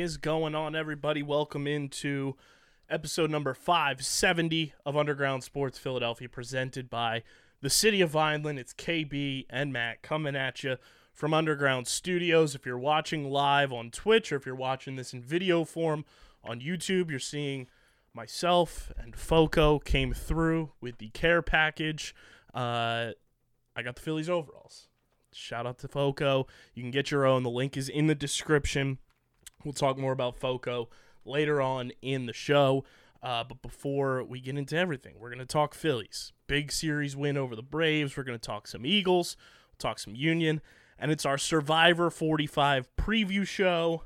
Is going on, everybody? Welcome into episode number 570 of Underground Sports Philadelphia, presented by the City of Vineland. It's KB and Matt coming at you from Underground Studios. If you're watching live on Twitch or if you're watching this in video form on YouTube, you're seeing myself and Foco came through with the care package. Uh, I got the Phillies overalls. Shout out to Foco. You can get your own. The link is in the description. We'll talk more about Foco later on in the show. Uh, but before we get into everything, we're going to talk Phillies. Big series win over the Braves. We're going to talk some Eagles, talk some Union. And it's our Survivor 45 preview show.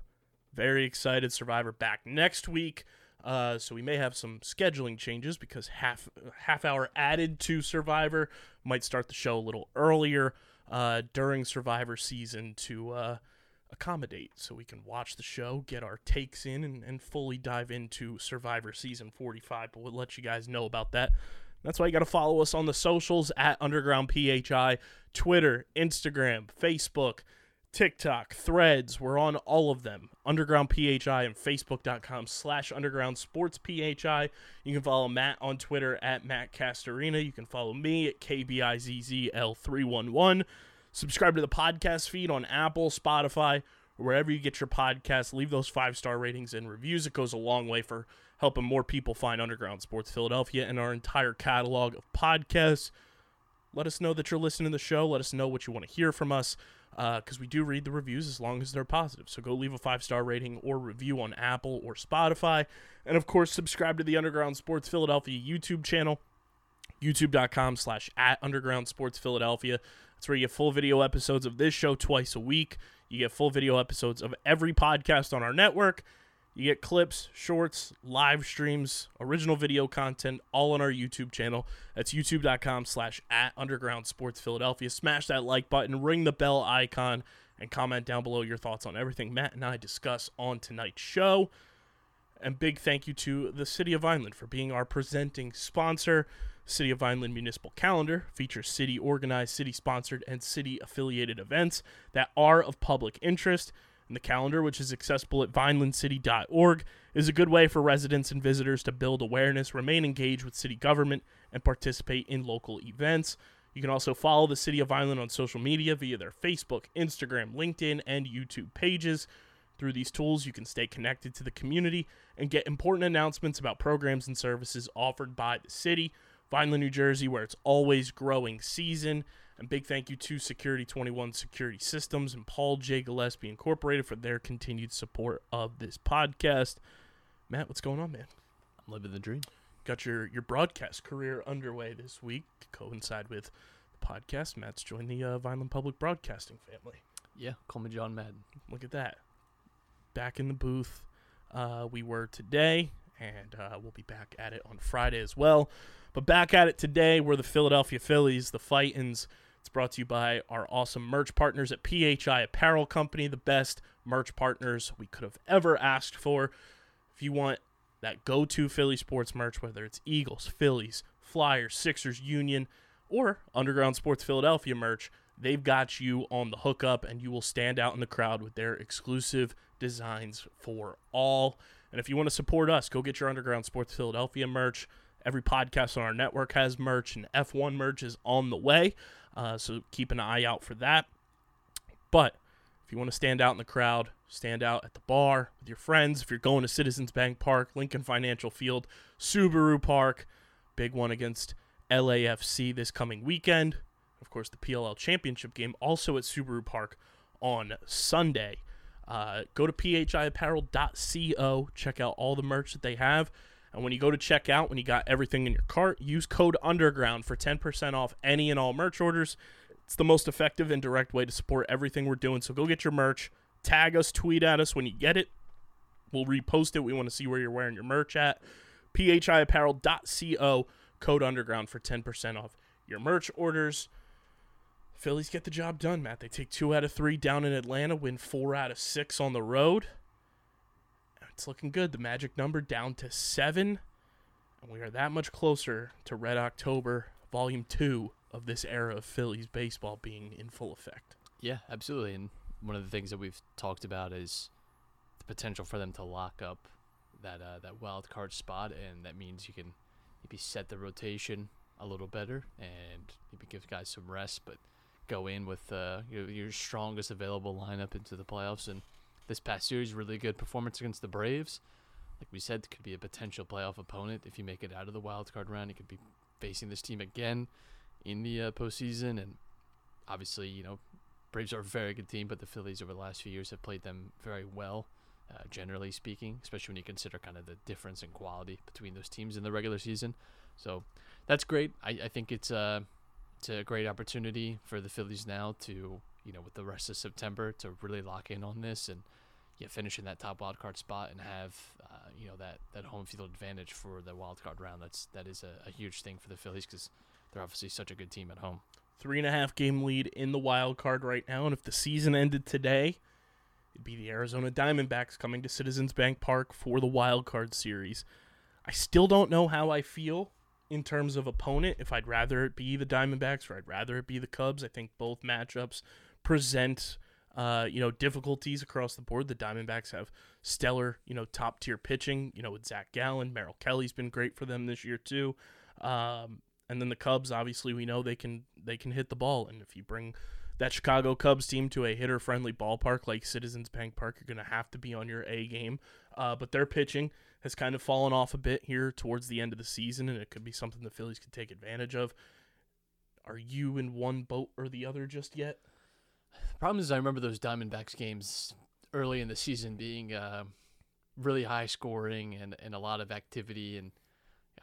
Very excited. Survivor back next week. Uh, so we may have some scheduling changes because half half hour added to Survivor might start the show a little earlier uh, during Survivor season to uh, accommodate, so we can watch the show, get our takes in, and, and fully dive into Survivor season 45. But we'll let you guys know about that. That's why you got to follow us on the socials at Underground PHI, Twitter, Instagram, Facebook. TikTok, Threads, we're on all of them. Underground PHI and Facebook.com slash Underground Sports PHI. You can follow Matt on Twitter at Matt Castorina. You can follow me at KBIZZL311. Subscribe to the podcast feed on Apple, Spotify, wherever you get your podcasts. Leave those five star ratings and reviews. It goes a long way for helping more people find Underground Sports Philadelphia and our entire catalog of podcasts let us know that you're listening to the show. Let us know what you want to hear from us uh, because we do read the reviews as long as they're positive. So go leave a five star rating or review on Apple or Spotify. And of course, subscribe to the Underground Sports Philadelphia YouTube channel, youtube.com slash at Underground Sports Philadelphia. That's where you get full video episodes of this show twice a week. You get full video episodes of every podcast on our network. You get clips, shorts, live streams, original video content, all on our YouTube channel. That's youtube.com slash at underground sports Philadelphia. Smash that like button, ring the bell icon, and comment down below your thoughts on everything Matt and I discuss on tonight's show. And big thank you to the City of Vineland for being our presenting sponsor. City of Vineland Municipal Calendar features city organized, city sponsored, and city affiliated events that are of public interest. And the calendar, which is accessible at vinelandcity.org, is a good way for residents and visitors to build awareness, remain engaged with city government, and participate in local events. You can also follow the City of Vineland on social media via their Facebook, Instagram, LinkedIn, and YouTube pages. Through these tools, you can stay connected to the community and get important announcements about programs and services offered by the city. Vineland, New Jersey, where it's always growing season. And big thank you to Security 21 Security Systems and Paul J. Gillespie Incorporated for their continued support of this podcast. Matt, what's going on, man? I'm living the dream. Got your, your broadcast career underway this week to coincide with the podcast. Matt's joined the uh, Vineland Public Broadcasting family. Yeah, call me John Madden. Look at that. Back in the booth. Uh, we were today, and uh, we'll be back at it on Friday as well. But back at it today, we're the Philadelphia Phillies, the Fightins. It's brought to you by our awesome merch partners at PHI Apparel Company, the best merch partners we could have ever asked for. If you want that go to Philly sports merch, whether it's Eagles, Phillies, Flyers, Sixers, Union, or Underground Sports Philadelphia merch, they've got you on the hookup and you will stand out in the crowd with their exclusive designs for all. And if you want to support us, go get your Underground Sports Philadelphia merch. Every podcast on our network has merch, and F1 merch is on the way. Uh, so keep an eye out for that. But if you want to stand out in the crowd, stand out at the bar with your friends. If you're going to Citizens Bank Park, Lincoln Financial Field, Subaru Park, big one against LAFC this coming weekend. Of course, the PLL Championship game also at Subaru Park on Sunday. Uh, go to phiapparel.co, check out all the merch that they have. And when you go to checkout, when you got everything in your cart, use code UNDERGROUND for 10% off any and all merch orders. It's the most effective and direct way to support everything we're doing. So go get your merch, tag us, tweet at us when you get it. We'll repost it. We want to see where you're wearing your merch at. phiapparel.co, code underground for 10% off your merch orders. Phillies get the job done, Matt. They take two out of three down in Atlanta, win four out of six on the road. It's looking good. The magic number down to seven. And we are that much closer to Red October, Volume 2 of this era of Phillies baseball being in full effect. Yeah, absolutely. And one of the things that we've talked about is the potential for them to lock up that uh, that wild card spot, and that means you can maybe set the rotation a little better and maybe give guys some rest, but go in with uh, your, your strongest available lineup into the playoffs. And this past series, really good performance against the Braves. Like we said, could be a potential playoff opponent if you make it out of the wild card round. You could be facing this team again in the uh, postseason, and obviously, you know, Braves are a very good team, but the Phillies over the last few years have played them very well, uh, generally speaking, especially when you consider kind of the difference in quality between those teams in the regular season. So that's great. I, I think it's a, a great opportunity for the Phillies now to, you know, with the rest of September to really lock in on this and yeah, finish in that top wild card spot and have, uh, you know, that, that home field advantage for the wild card round. That's that is a, a huge thing for the Phillies because they're obviously such a good team at home. Three and a half game lead in the wild card right now. And if the season ended today, it'd be the Arizona Diamondbacks coming to Citizens Bank Park for the wild card series. I still don't know how I feel in terms of opponent. If I'd rather it be the Diamondbacks or I'd rather it be the Cubs. I think both matchups present uh, you know, difficulties across the board. The Diamondbacks have stellar, you know, top tier pitching. You know, with Zach Gallen, Merrill Kelly's been great for them this year too. Um, and then the Cubs, obviously, we know they can they can hit the ball. And if you bring that Chicago Cubs team to a hitter friendly ballpark like Citizens Bank Park, you're going to have to be on your A game. Uh, but their pitching has kind of fallen off a bit here towards the end of the season, and it could be something the Phillies could take advantage of. Are you in one boat or the other just yet? The problem is, I remember those Diamondbacks games early in the season being uh, really high scoring and, and a lot of activity, and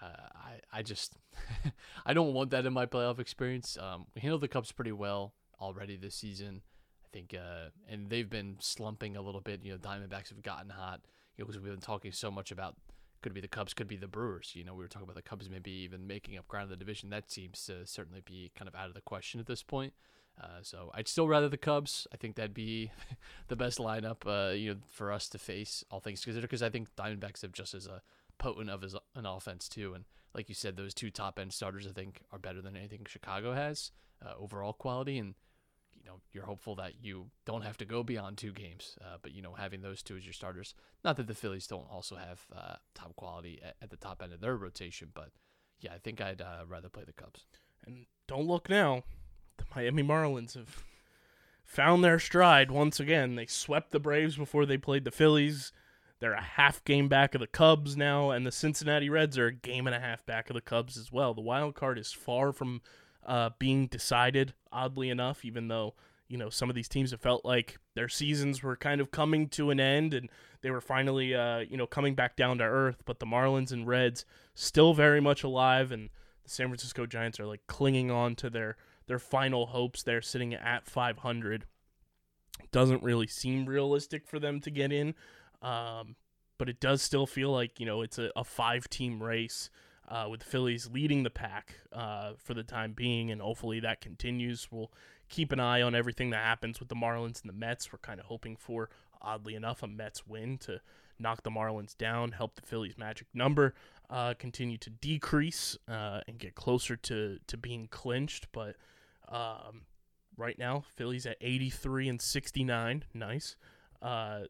uh, I I just I don't want that in my playoff experience. Um, we handled the Cubs pretty well already this season, I think, uh, and they've been slumping a little bit. You know, Diamondbacks have gotten hot. You know, because we've been talking so much about could be the Cubs, could be the Brewers. You know, we were talking about the Cubs maybe even making up ground in the division. That seems to certainly be kind of out of the question at this point. Uh, so I'd still rather the Cubs. I think that'd be the best lineup, uh, you know, for us to face, all things considered, because I think Diamondbacks have just as a potent of as an offense too. And like you said, those two top end starters, I think, are better than anything Chicago has uh, overall quality. And you know, you're hopeful that you don't have to go beyond two games, uh, but you know, having those two as your starters. Not that the Phillies don't also have uh, top quality at, at the top end of their rotation, but yeah, I think I'd uh, rather play the Cubs. And don't look now. The Miami Marlins have found their stride once again. They swept the Braves before they played the Phillies. They're a half game back of the Cubs now, and the Cincinnati Reds are a game and a half back of the Cubs as well. The wild card is far from uh, being decided, oddly enough, even though, you know, some of these teams have felt like their seasons were kind of coming to an end and they were finally, uh, you know, coming back down to earth. But the Marlins and Reds still very much alive, and the San Francisco Giants are like clinging on to their their final hopes. They're sitting at 500. Doesn't really seem realistic for them to get in, um, but it does still feel like you know it's a, a five team race uh, with the Phillies leading the pack uh, for the time being, and hopefully that continues. We'll keep an eye on everything that happens with the Marlins and the Mets. We're kind of hoping for, oddly enough, a Mets win to knock the Marlins down, help the Phillies' magic number uh, continue to decrease uh, and get closer to, to being clinched. But um, right now, Phillies at 83 and 69. Nice. Uh,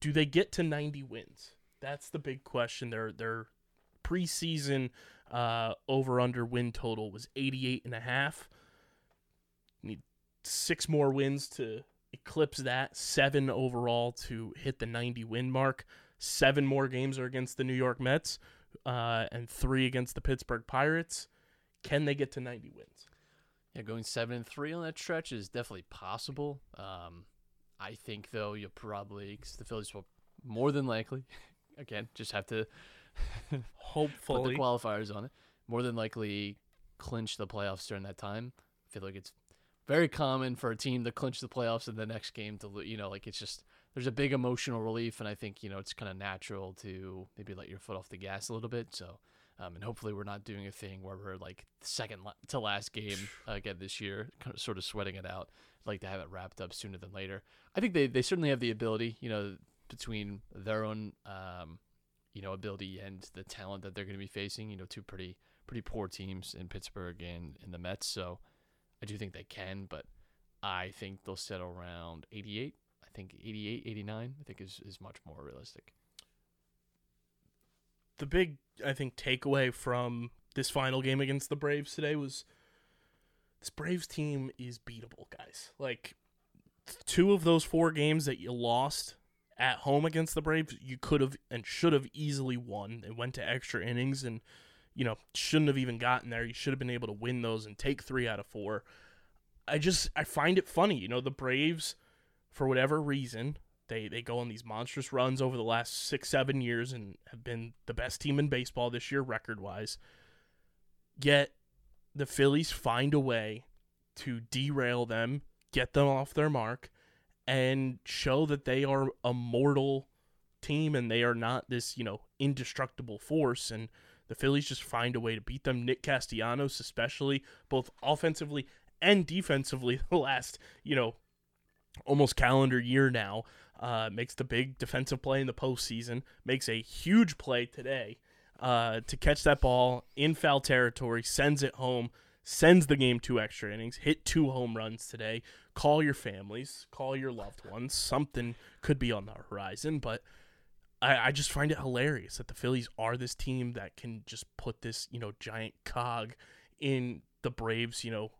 do they get to 90 wins? That's the big question. Their their preseason uh, over under win total was 88 and a half. Need six more wins to eclipse that. Seven overall to hit the 90 win mark. Seven more games are against the New York Mets, uh, and three against the Pittsburgh Pirates. Can they get to 90 wins? Yeah, going seven and three on that stretch is definitely possible. Um, I think though you'll probably the Phillies will more than likely, again, just have to put the Hopefully, qualifiers on it. More than likely clinch the playoffs during that time. I feel like it's very common for a team to clinch the playoffs in the next game to you know like it's just there's a big emotional relief and I think you know it's kind of natural to maybe let your foot off the gas a little bit. So um, and hopefully we're not doing a thing where we're like second to last game uh, again this year, kind of sort of sweating it out. I'd like to have it wrapped up sooner than later. I think they, they certainly have the ability, you know, between their own um, you know ability and the talent that they're going to be facing. You know, two pretty pretty poor teams in Pittsburgh and in the Mets. So I do think they can, but I think they'll settle around 88. I think 88, 89, I think is, is much more realistic. the big I think takeaway from this final game against the Braves today was this Braves team is beatable, guys. Like two of those four games that you lost at home against the Braves, you could have and should have easily won. It went to extra innings and you know, shouldn't have even gotten there. You should have been able to win those and take 3 out of 4. I just I find it funny, you know, the Braves for whatever reason, they they go on these monstrous runs over the last six seven years and have been the best team in baseball this year record wise. Yet the Phillies find a way to derail them, get them off their mark, and show that they are a mortal team and they are not this you know indestructible force and the Phillies just find a way to beat them. Nick Castellanos, especially, both offensively and defensively, the last, you know, almost calendar year now, uh, makes the big defensive play in the postseason, makes a huge play today uh, to catch that ball in foul territory, sends it home, sends the game two extra innings, hit two home runs today. Call your families, call your loved ones. Something could be on the horizon, but I, I just find it hilarious that the Phillies are this team that can just put this, you know, giant cog in the Braves, you know,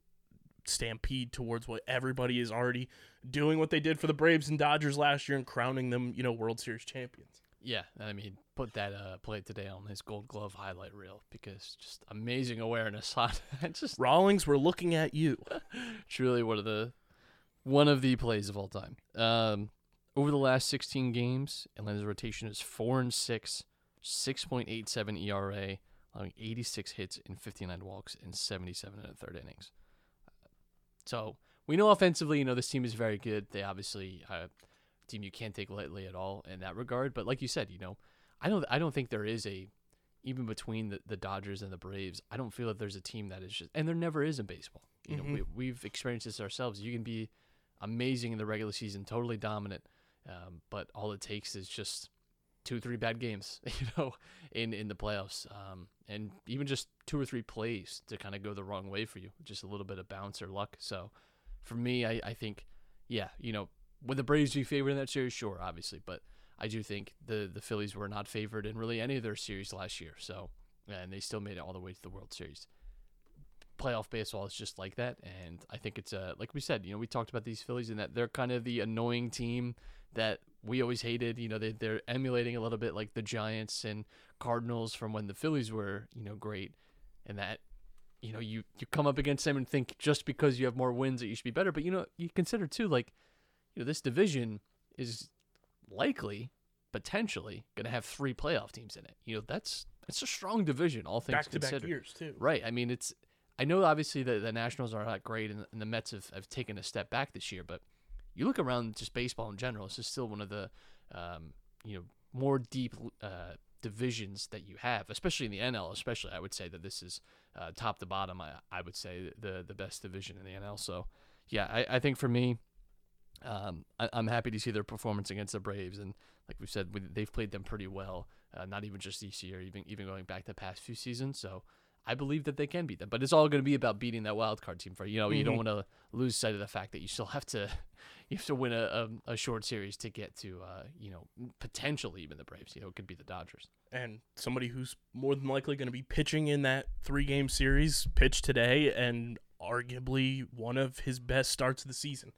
stampede towards what everybody is already doing what they did for the Braves and Dodgers last year and crowning them, you know, World Series champions. Yeah, I mean, put that uh, play today on his Gold Glove highlight reel because just amazing awareness on just Rawlings, we're looking at you. truly one of the one of the plays of all time. Um, over the last 16 games, Atlanta's rotation is four and six, 6.87 ERA, allowing 86 hits and 59 walks in 77 and a third innings. So we know offensively, you know, this team is very good. They obviously uh, a team you can't take lightly at all in that regard. But like you said, you know, I don't I don't think there is a even between the, the Dodgers and the Braves, I don't feel that there's a team that is just and there never is in baseball. You know, we, we've experienced this ourselves. You can be amazing in the regular season, totally dominant, um, but all it takes is just two, three bad games, you know, in in the playoffs, um, and even just two or three plays to kind of go the wrong way for you, just a little bit of bounce or luck. So, for me, I, I think, yeah, you know, would the Braves be favored in that series? Sure, obviously, but I do think the the Phillies were not favored in really any of their series last year. So, and they still made it all the way to the World Series. Playoff baseball is just like that, and I think it's uh like we said, you know, we talked about these Phillies and that they're kind of the annoying team that we always hated. You know, they they're emulating a little bit like the Giants and Cardinals from when the Phillies were, you know, great, and that you know you you come up against them and think just because you have more wins that you should be better, but you know you consider too like you know this division is likely potentially going to have three playoff teams in it. You know that's it's a strong division, all things Back to back considered. years, too. Right. I mean, it's. I know obviously the the Nationals are not great, and, and the Mets have, have taken a step back this year. But you look around just baseball in general, this is still one of the, um, you know, more deep uh, divisions that you have, especially in the NL. Especially, I would say that this is uh, top to bottom. I I would say the the best division in the NL. So, yeah, I, I think for me, um, I, I'm happy to see their performance against the Braves, and like we said, we, they've played them pretty well. Uh, not even just this year, even even going back the past few seasons. So I believe that they can beat them, but it's all going to be about beating that wild card team. For you know, you don't want to lose sight of the fact that you still have to you have to win a, a, a short series to get to uh, you know potentially even the Braves. You know, it could be the Dodgers. and somebody who's more than likely going to be pitching in that three game series pitched today and arguably one of his best starts of the season.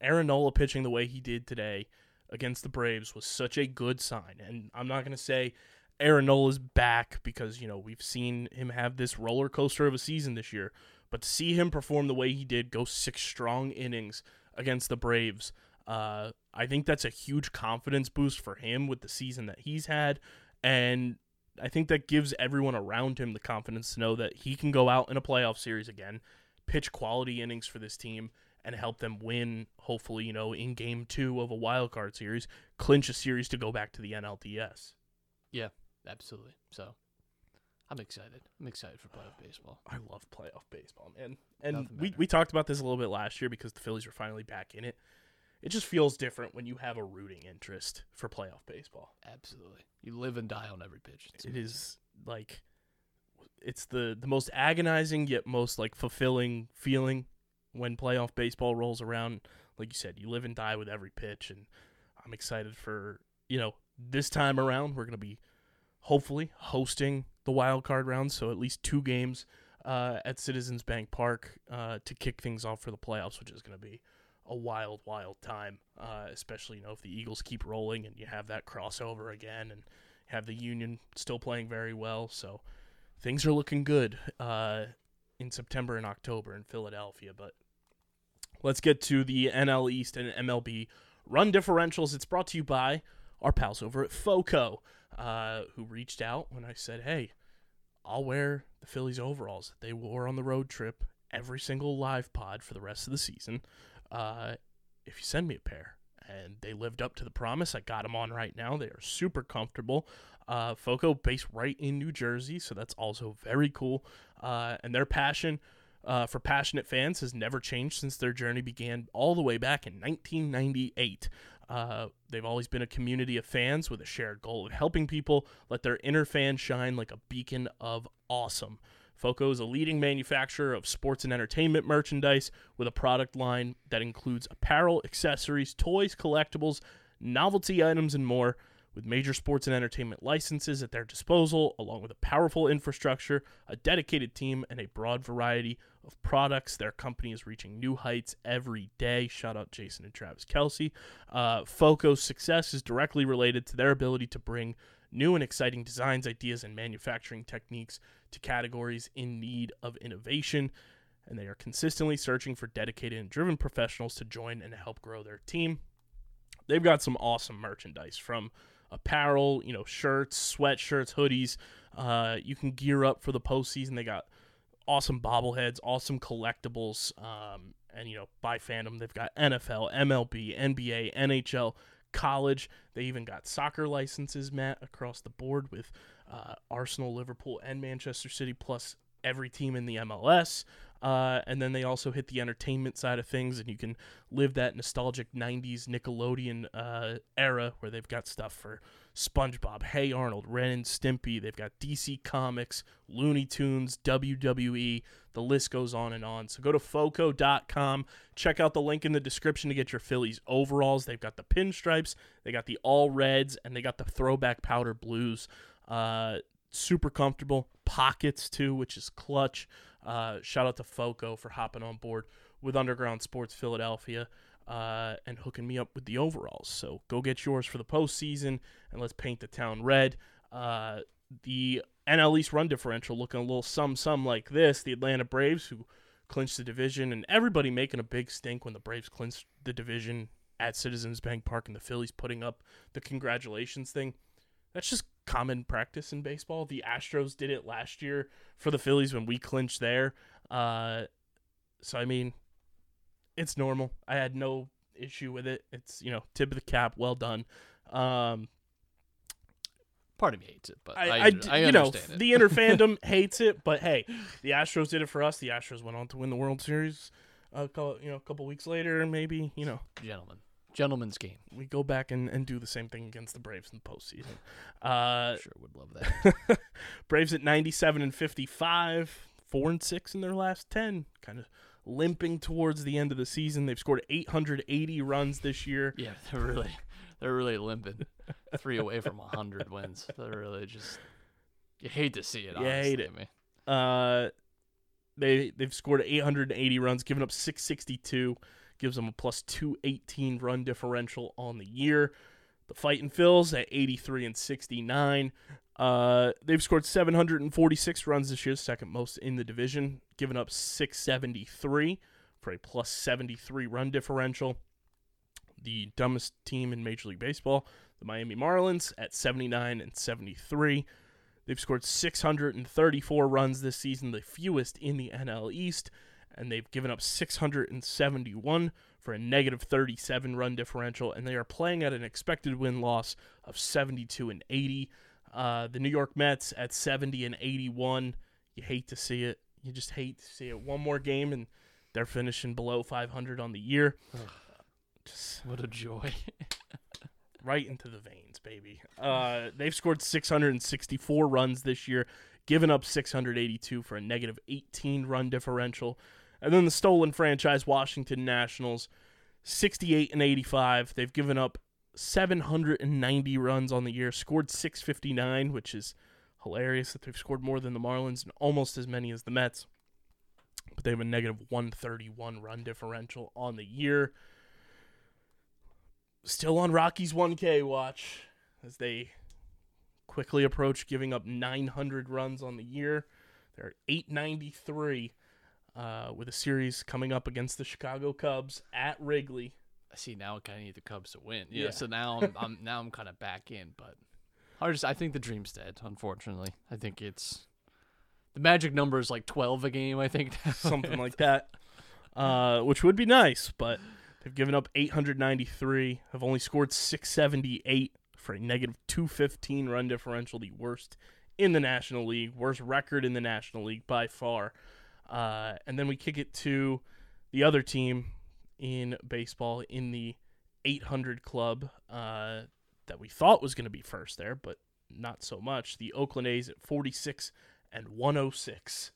Aaron Nola pitching the way he did today against the Braves was such a good sign. And I'm not going to say Aaron Nola's back because, you know, we've seen him have this roller coaster of a season this year. But to see him perform the way he did, go six strong innings against the Braves, Uh, I think that's a huge confidence boost for him with the season that he's had, and I think that gives everyone around him the confidence to know that he can go out in a playoff series again, pitch quality innings for this team, and help them win. Hopefully, you know, in Game Two of a wild card series, clinch a series to go back to the NLDS. Yeah, absolutely. So I'm excited. I'm excited for playoff baseball. I love playoff baseball, man. And we, we talked about this a little bit last year because the Phillies were finally back in it. It just feels different when you have a rooting interest for playoff baseball. Absolutely. You live and die on every pitch. It's It is like it's the the most agonizing yet most like fulfilling feeling when playoff baseball rolls around. Like you said, you live and die with every pitch, and I'm excited for you know this time around. We're gonna be hopefully hosting the wild card round, so at least two games uh, at Citizens Bank Park uh, to kick things off for the playoffs, which is gonna be a wild, wild time. Uh, especially you know if the Eagles keep rolling and you have that crossover again, and have the Union still playing very well. So things are looking good uh, in September and October in Philadelphia. But let's get to the NL East and MLB run differentials. It's brought to you by our pals over at FOCO, uh, who reached out when I said, hey, I'll wear the Phillies overalls that they wore on the road trip every single live pod for the rest of the season. Uh, if you send me a pair. And they lived up to the promise. I got them on right now. They are super comfortable. Uh, Foco based right in New Jersey, so that's also very cool. Uh, and their passion uh, for passionate fans has never changed since their journey began all the way back in 1998. Uh, they've always been a community of fans with a shared goal of helping people let their inner fan shine like a beacon of awesome. Foco is a leading manufacturer of sports and entertainment merchandise with a product line that includes apparel, accessories, toys, collectibles, novelty items, and more. With major sports and entertainment licenses at their disposal, along with a powerful infrastructure, a dedicated team, and a broad variety of products, their company is reaching new heights every day. Shout out Jason and Travis Kelce. Uh, Foco's success is directly related to their ability to bring new and exciting designs, ideas, and manufacturing techniques to categories in need of innovation. And they are consistently searching for dedicated and driven professionals to join and help grow their team. They've got some awesome merchandise from apparel, you know, shirts, sweatshirts, hoodies. Uh, you can gear up for the postseason. They got awesome bobbleheads, awesome collectibles, um, and you know, by fandom, they've got NFL, MLB, NBA, NHL, college. They even got soccer licenses, Matt, across the board with uh, Arsenal, Liverpool, and Manchester City, plus every team in the MLS. Uh, and then they also hit the entertainment side of things, and you can live that nostalgic 90s Nickelodeon uh, era where they've got stuff for SpongeBob, Hey Arnold, Ren and Stimpy. They've got DC Comics, Looney Tunes, WWE. The list goes on and on. So go to FOCO.com. Check out the link in the description to get your Phillies overalls. They've got the pinstripes, they got the all reds, and they got the throwback powder blues. Uh, super comfortable. Pockets, too, which is clutch. Uh, shout out to FOCO for hopping on board with Underground Sports Philadelphia uh, and hooking me up with the overalls. So go get yours for the postseason and let's paint the town red. Uh, the NL East run differential looking a little some some like this. The Atlanta Braves, who clinched the division, and everybody making a big stink when the Braves clinched the division at Citizens Bank Park, and the Phillies putting up the congratulations thing. That's just common practice in baseball. The Astros did it last year for the Phillies when we clinched there. Uh, so I mean, it's normal. I had no issue with it. It's you know tip of the cap, well done. Um, Part of me hates it, but I, I, I, I you know, it. the inner fandom hates it, but hey, the Astros did it for us. The Astros went on to win the World Series. A couple, you know, a couple weeks later, maybe you know Gentlemen, gentlemen's game. we go back and, and do the same thing against the Braves in the postseason. Uh, Sure would love that. Braves at 97 and 55, 4 and 6 in their last 10, kind of limping towards the end of the season. They've scored 880 runs this year. yeah, they're really, they're really limping. Three away from hundred wins. They're really just. You hate to see it. You hate it. I mean. Uh, they they've scored 880 runs, given up 662, gives them a plus 218 run differential on the year. The Fighting Phils at 83 and 69. Uh, they've scored 746 runs this year, second most in the division, giving up 673 for a plus 73 run differential. the dumbest team in Major League Baseball, the Miami Marlins, at 79 and 73. They've scored 634 runs this season, the fewest in the NL East, and they've given up 671 for a negative 37 run differential, and they are playing at an expected win loss of 72 and 80. Uh, the New York Mets at 70 and 81. You hate to see it. You just hate to see it. One more game, and they're finishing below 500 on the year. Just What a joy. right into the veins, baby. Uh, they've scored 664 runs this year, given up 682 for a negative 18 run differential. And then the stolen franchise, Washington Nationals, 68 and 85. They've given up 790 runs on the year, scored 659, which is hilarious that they've scored more than the Marlins and almost as many as the Mets. But they have a negative 131 run differential on the year still on Rockies 1K watch as they quickly approach giving up 900 runs on the year. They're 893 uh, with a series coming up against the Chicago Cubs at Wrigley. I see now I kind of need the Cubs to win. Yeah. Yeah. So now I'm, I'm now I'm kind of back in, but I just I think the dream's dead. Unfortunately, I think it's the magic number is like 12 a game. I think something like that, uh, which would be nice. But they've given up 893, have only scored 678 for a negative 215 run differential, the worst in the National League, worst record in the National League by far. Uh, and then we kick it to the other team in baseball in the 800 club uh, that we thought was going to be first there, but not so much. The Oakland A's at 46 and 106.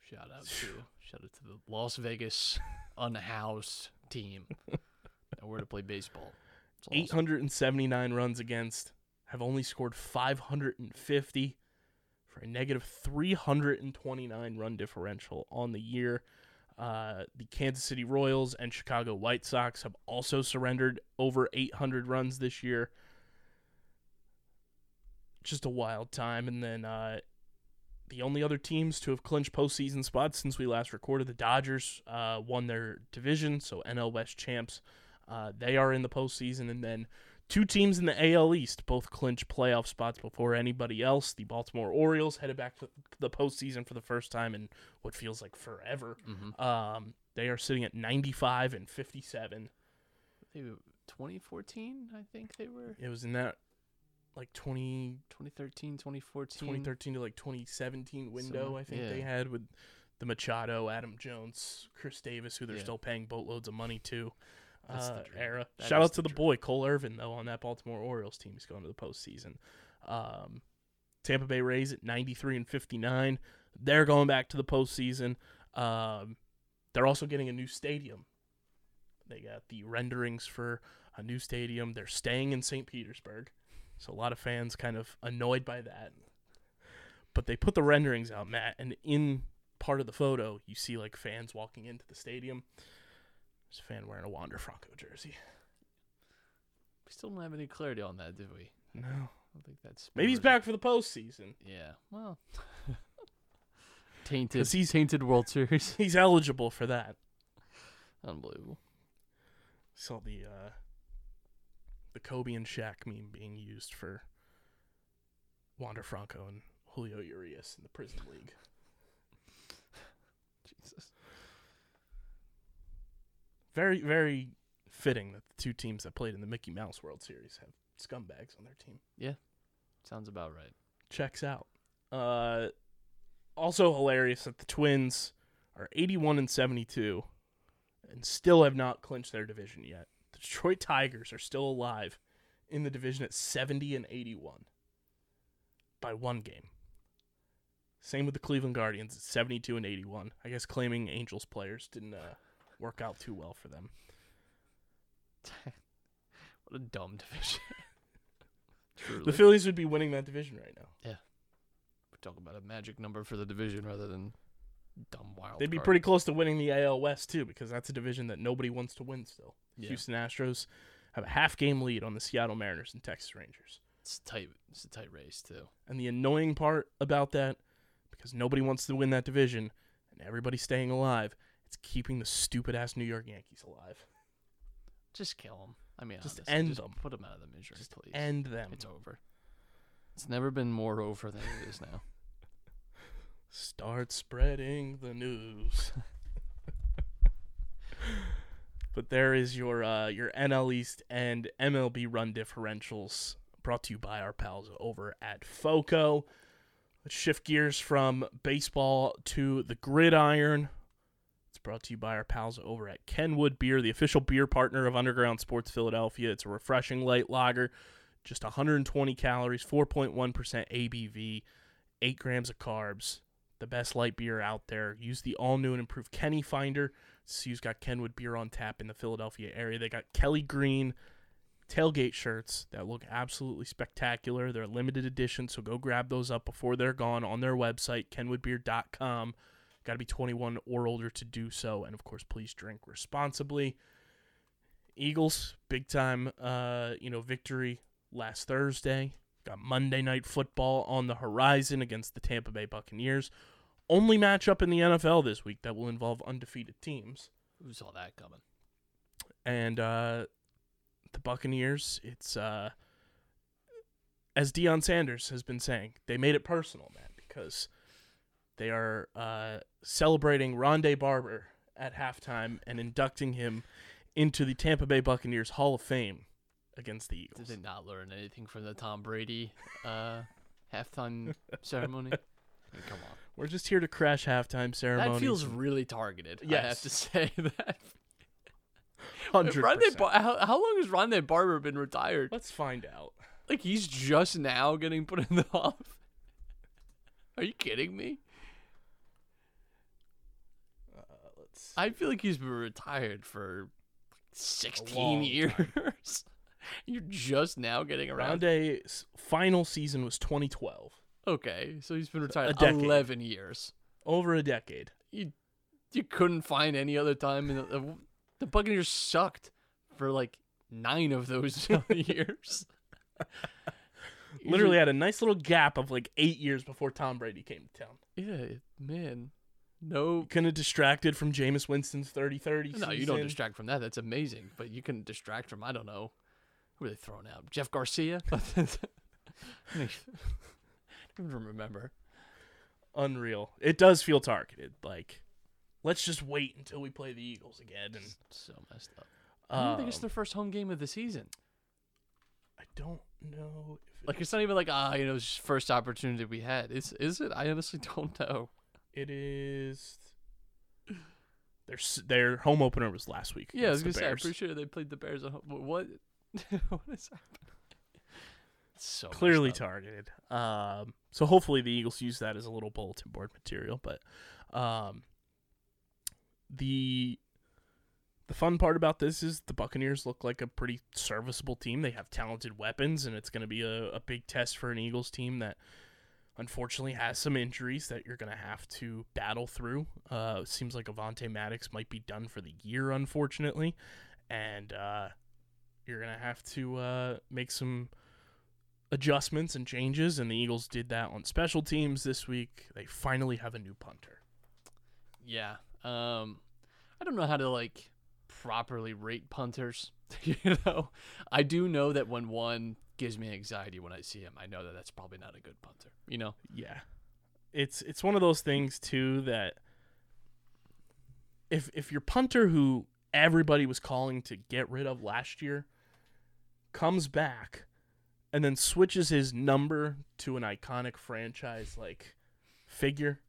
Shout out to shout out to the Las Vegas unhoused team that were to play baseball. It's awesome. 879 runs against, have only scored 550 a negative 329 run differential on the year. Uh, the Kansas City Royals and Chicago White Sox have also surrendered over 800 runs this year. Just a wild time. And then uh, the only other teams to have clinched postseason spots since we last recorded, the Dodgers uh, won their division, so NL West champs. Uh, they are in the postseason, and then two teams in the AL East both clinch playoff spots before anybody else. The Baltimore Orioles headed back to the postseason for the first time in what feels like forever. Mhm. Um, they are sitting at 95 and 57. They were 2014, I think they were. It was in that like 20, 2013, 2014. 2013 to like 2017 window. Somewhere- I think yeah. they had with the Machado, Adam Jones, Chris Davis, who they're Yeah. still paying boatloads of money to. That's the uh, era. That Shout out to the the boy Cole Irvin though on that Baltimore Orioles team. He's going to the postseason. Um, Tampa Bay Rays at 93 and 59. They're going back to the postseason. Um, they're also getting a new stadium. They got the renderings for a new stadium. They're staying in St. Petersburg. So a lot of fans kind of annoyed by that. But they put the renderings out, Matt, and in part of the photo, you see like fans walking into the stadium. There's a fan wearing a Wander Franco jersey. We still don't have any clarity on that, did we? No. I don't think that's. Maybe he's back for the postseason. Yeah. Well. tainted. he's- tainted World Series. He's eligible for that. Unbelievable. Saw the uh, the Kobe and Shaq meme being used for Wander Franco and Julio Urias in the Prison League. Very, very fitting that the two teams that played in the Mickey Mouse World Series have scumbags on their team. Yeah, sounds about right. Checks out. Uh, also hilarious that the Twins are 81 and 72 and still have not clinched their division yet. The Detroit Tigers are still alive in the division at 70 and 81 by one game. Same with the Cleveland Guardians at 72 and 81. I guess claiming Angels players didn't uh, work out too well for them. What a dumb division. The Phillies would be winning that division right now. Yeah. We're talking about a magic number for the division rather than dumb wild. They'd be card. pretty close to winning the AL West too, because that's a division that nobody wants to win still. Yeah. Houston Astros have a half game lead on the Seattle Mariners and Texas Rangers. It's tight. It's a tight race too. And the annoying part about that, because nobody wants to win that division and everybody's staying alive, it's keeping the stupid ass New York Yankees alive. Just kill them. I mean, Just honestly, end just them. Put them out of the misery, please. End them. It's over. It's never been more over than it is now. Start spreading the news. but there is your uh, your NL East and MLB run differentials brought to you by our pals over at FOCO. Let's shift gears from baseball to the gridiron. Brought to you by our pals over at Kenwood Beer, the official beer partner of Underground Sports Philadelphia. It's a refreshing light lager, just 120 calories, 4.1% ABV, 8 grams of carbs the best light beer out there. Use the all new and improved Kenny Finder. CU's got Kenwood beer on tap in the Philadelphia area. They got Kelly Green tailgate shirts that look absolutely spectacular. They're limited edition, so go grab those up before they're gone on their website, kenwoodbeer.com. Got to be 21 or older to do so, and of course, please drink responsibly. Eagles, big time, uh, you know, victory last Thursday. Got Monday night football on the horizon against the Tampa Bay Buccaneers. Only matchup in the NFL this week that will involve undefeated teams. Who saw that coming? And uh, the Buccaneers, it's uh, as Deion Sanders has been saying, they made it personal, man, because they are uh, celebrating Rondé Barber at halftime and inducting him into the Tampa Bay Buccaneers Hall of Fame against the Eagles. Did they not learn anything from the Tom Brady uh, halftime ceremony? I mean, come on. We're just here to crash halftime ceremonies. That feels really targeted. I have Yes. to say that. hundred Bar- how, how long has Rondé Barber been retired? Let's find out. Like he's just now getting put in the Hall Are you kidding me? Uh, let's. I feel like he's been retired for 16 years. You're just now getting around. Rondé's final season was 2012, Okay, so he's been retired decade. 11 years. over a decade. You you couldn't find any other time in the, the, the Buccaneers sucked for like 9 of those years. Literally had a nice little gap of like eight years before Tom Brady came to town. Yeah, man. No Couldn't have distracted from Jameis Winston's 30-30 No, you don't distract from that. That's amazing. But you can distract from I don't know. Who are they throwing out? Jeff Garcia? I don't even remember. Unreal. It does feel targeted. Like, let's just wait until we play the Eagles again. And So messed up. I don't think it's um, their first home game of the season. I don't know if Like it's not even like ah, you know, it's just first opportunity we had. Is is it? I honestly don't know. It is. Their their home opener was last week. Yeah, I was gonna say I'm pretty sure they played the Bears at home. What? what is happening? So clearly targeted. Um, so hopefully the Eagles use that as a little bulletin board material. But um, the the fun part about this is the Buccaneers look like a pretty serviceable team. They have talented weapons, and it's going to be a, a big test for an Eagles team that unfortunately has some injuries that you're going to have to battle through. Uh, seems like Avonte Maddox might be done for the year, unfortunately, and uh, you're going to have to uh, make some adjustments and changes, and the Eagles did that on special teams this week. They finally have a new punter. Yeah. Um, I don't know how to like properly rate punters. you know, I do know that when one gives me anxiety when I see him, I know that that's probably not a good punter. You know. Yeah, it's it's one of those things too that if if your punter who everybody was calling to get rid of last year comes back and then switches his number to an iconic franchise like figure,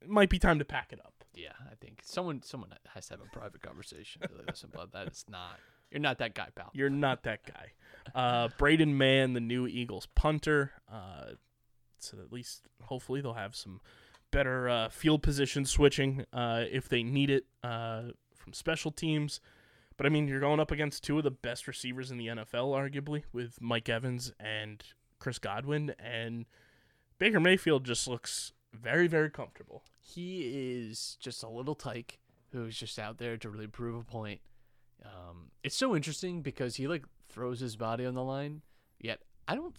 it might be time to pack it up. Yeah, I think someone someone has to have a private conversation. Listen, but that is not. You're not that guy, pal. You're not that guy. Uh, Braden Mann, the new Eagles punter. Uh, so at least hopefully they'll have some better uh, field position switching uh, if they need it uh, from special teams. But I mean, you're going up against two of the best receivers in the NFL, arguably, with Mike Evans and Chris Godwin, and Baker Mayfield just looks very, very comfortable. He is just a little tyke who's just out there to really prove a point. Um, it's so interesting because he like throws his body on the line. Yet I don't,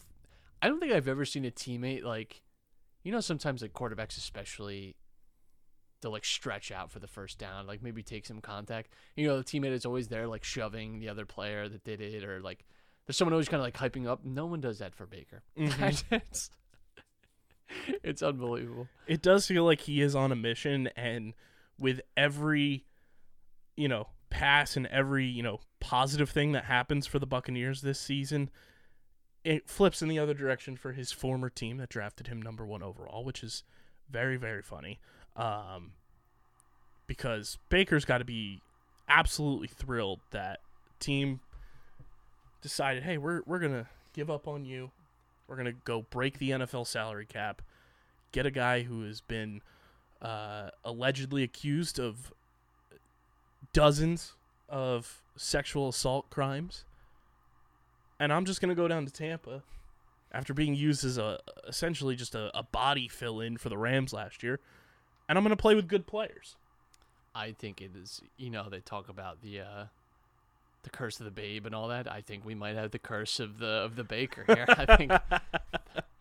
I don't think I've ever seen a teammate like, you know, sometimes like quarterbacks especially, to like stretch out for the first down, like maybe take some contact. You know, the teammate is always there, like shoving the other player that did it, or like there's someone always kind of like hyping up. No one does that for Baker. it's, it's unbelievable. it does feel like he is on a mission and with every you know pass and every you know positive thing that happens for the buccaneers this season it flips in the other direction for his former team that drafted him number one overall which is very very funny. Um, because baker's got to be absolutely thrilled that team decided hey we're, we're gonna give up on you. We're gonna go break the nfl salary cap. Get a guy who has been uh, allegedly accused of dozens of sexual assault crimes, and I'm just gonna go down to Tampa after being used as a essentially just a, a body fill in for the Rams last year, and I'm gonna play with good players. I think it is. You know, they talk about the uh, the curse of the babe and all that. I think we might have the curse of the of the baker here. I think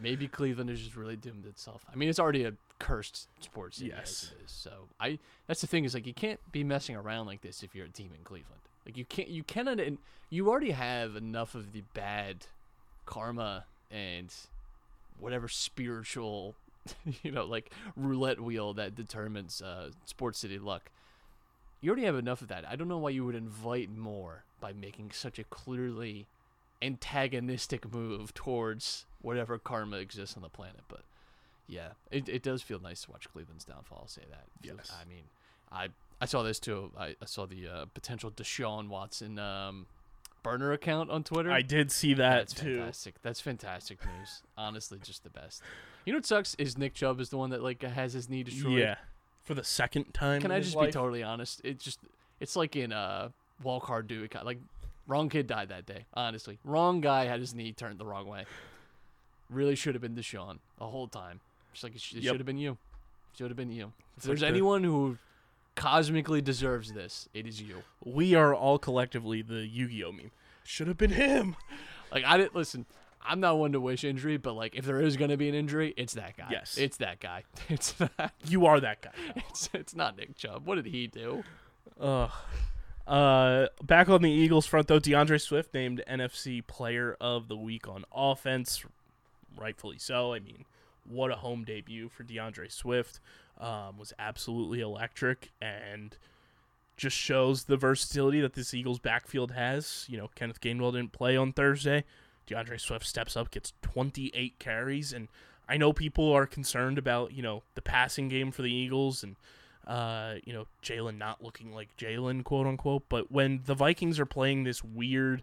maybe Cleveland has just really doomed itself. I mean, it's already a cursed sports city Yes. as it is. So I that's the thing is like you can't be messing around like this if you're a team in Cleveland. Like you can't you cannot and you already have enough of the bad karma and whatever spiritual you know like roulette wheel that determines uh, sports city luck you already have enough of that i don't know why you would invite more by making such a clearly antagonistic move towards whatever karma exists on the planet but yeah it, it does feel nice to watch cleveland's downfall i'll say that Yes. i mean i i saw this too i, I saw the uh, potential deshaun watson um, burner account on twitter I did see that that's too. fantastic. That's fantastic news. Honestly, just the best. You know what sucks is Nick Chubb is the one that like has his knee destroyed. Yeah, for the second time. Can I just life. be totally honest? It just it's like in uh Walk Hard Do It. Like wrong kid died that day. Honestly, wrong guy had his knee turned the wrong way. Really should have been Deshaun the whole time. Just like it, sh- it Yep. should have been you. Should have been you. If there's like the- anyone who cosmically deserves this, it is you. We are all collectively the Yu-Gi-Oh meme. Should have been him. Like I didn't listen. I'm not one to wish injury, but like if there is gonna be an injury, it's that guy. Yes. it's that guy. It's that. You are that guy. It's, it's not Nick Chubb. What did he do? Ugh. Uh, back on the Eagles front though, DeAndre Swift named NFC Player of the Week on offense, rightfully so. I mean, what a home debut for DeAndre Swift. Um, was absolutely electric and just shows the versatility that this Eagles backfield has. You know, Kenneth Gainwell didn't play on Thursday. DeAndre Swift steps up, gets 28 carries, and I know people are concerned about you know the passing game for the Eagles and uh, you know, Jalen not looking like Jalen, quote unquote. But when the Vikings are playing this weird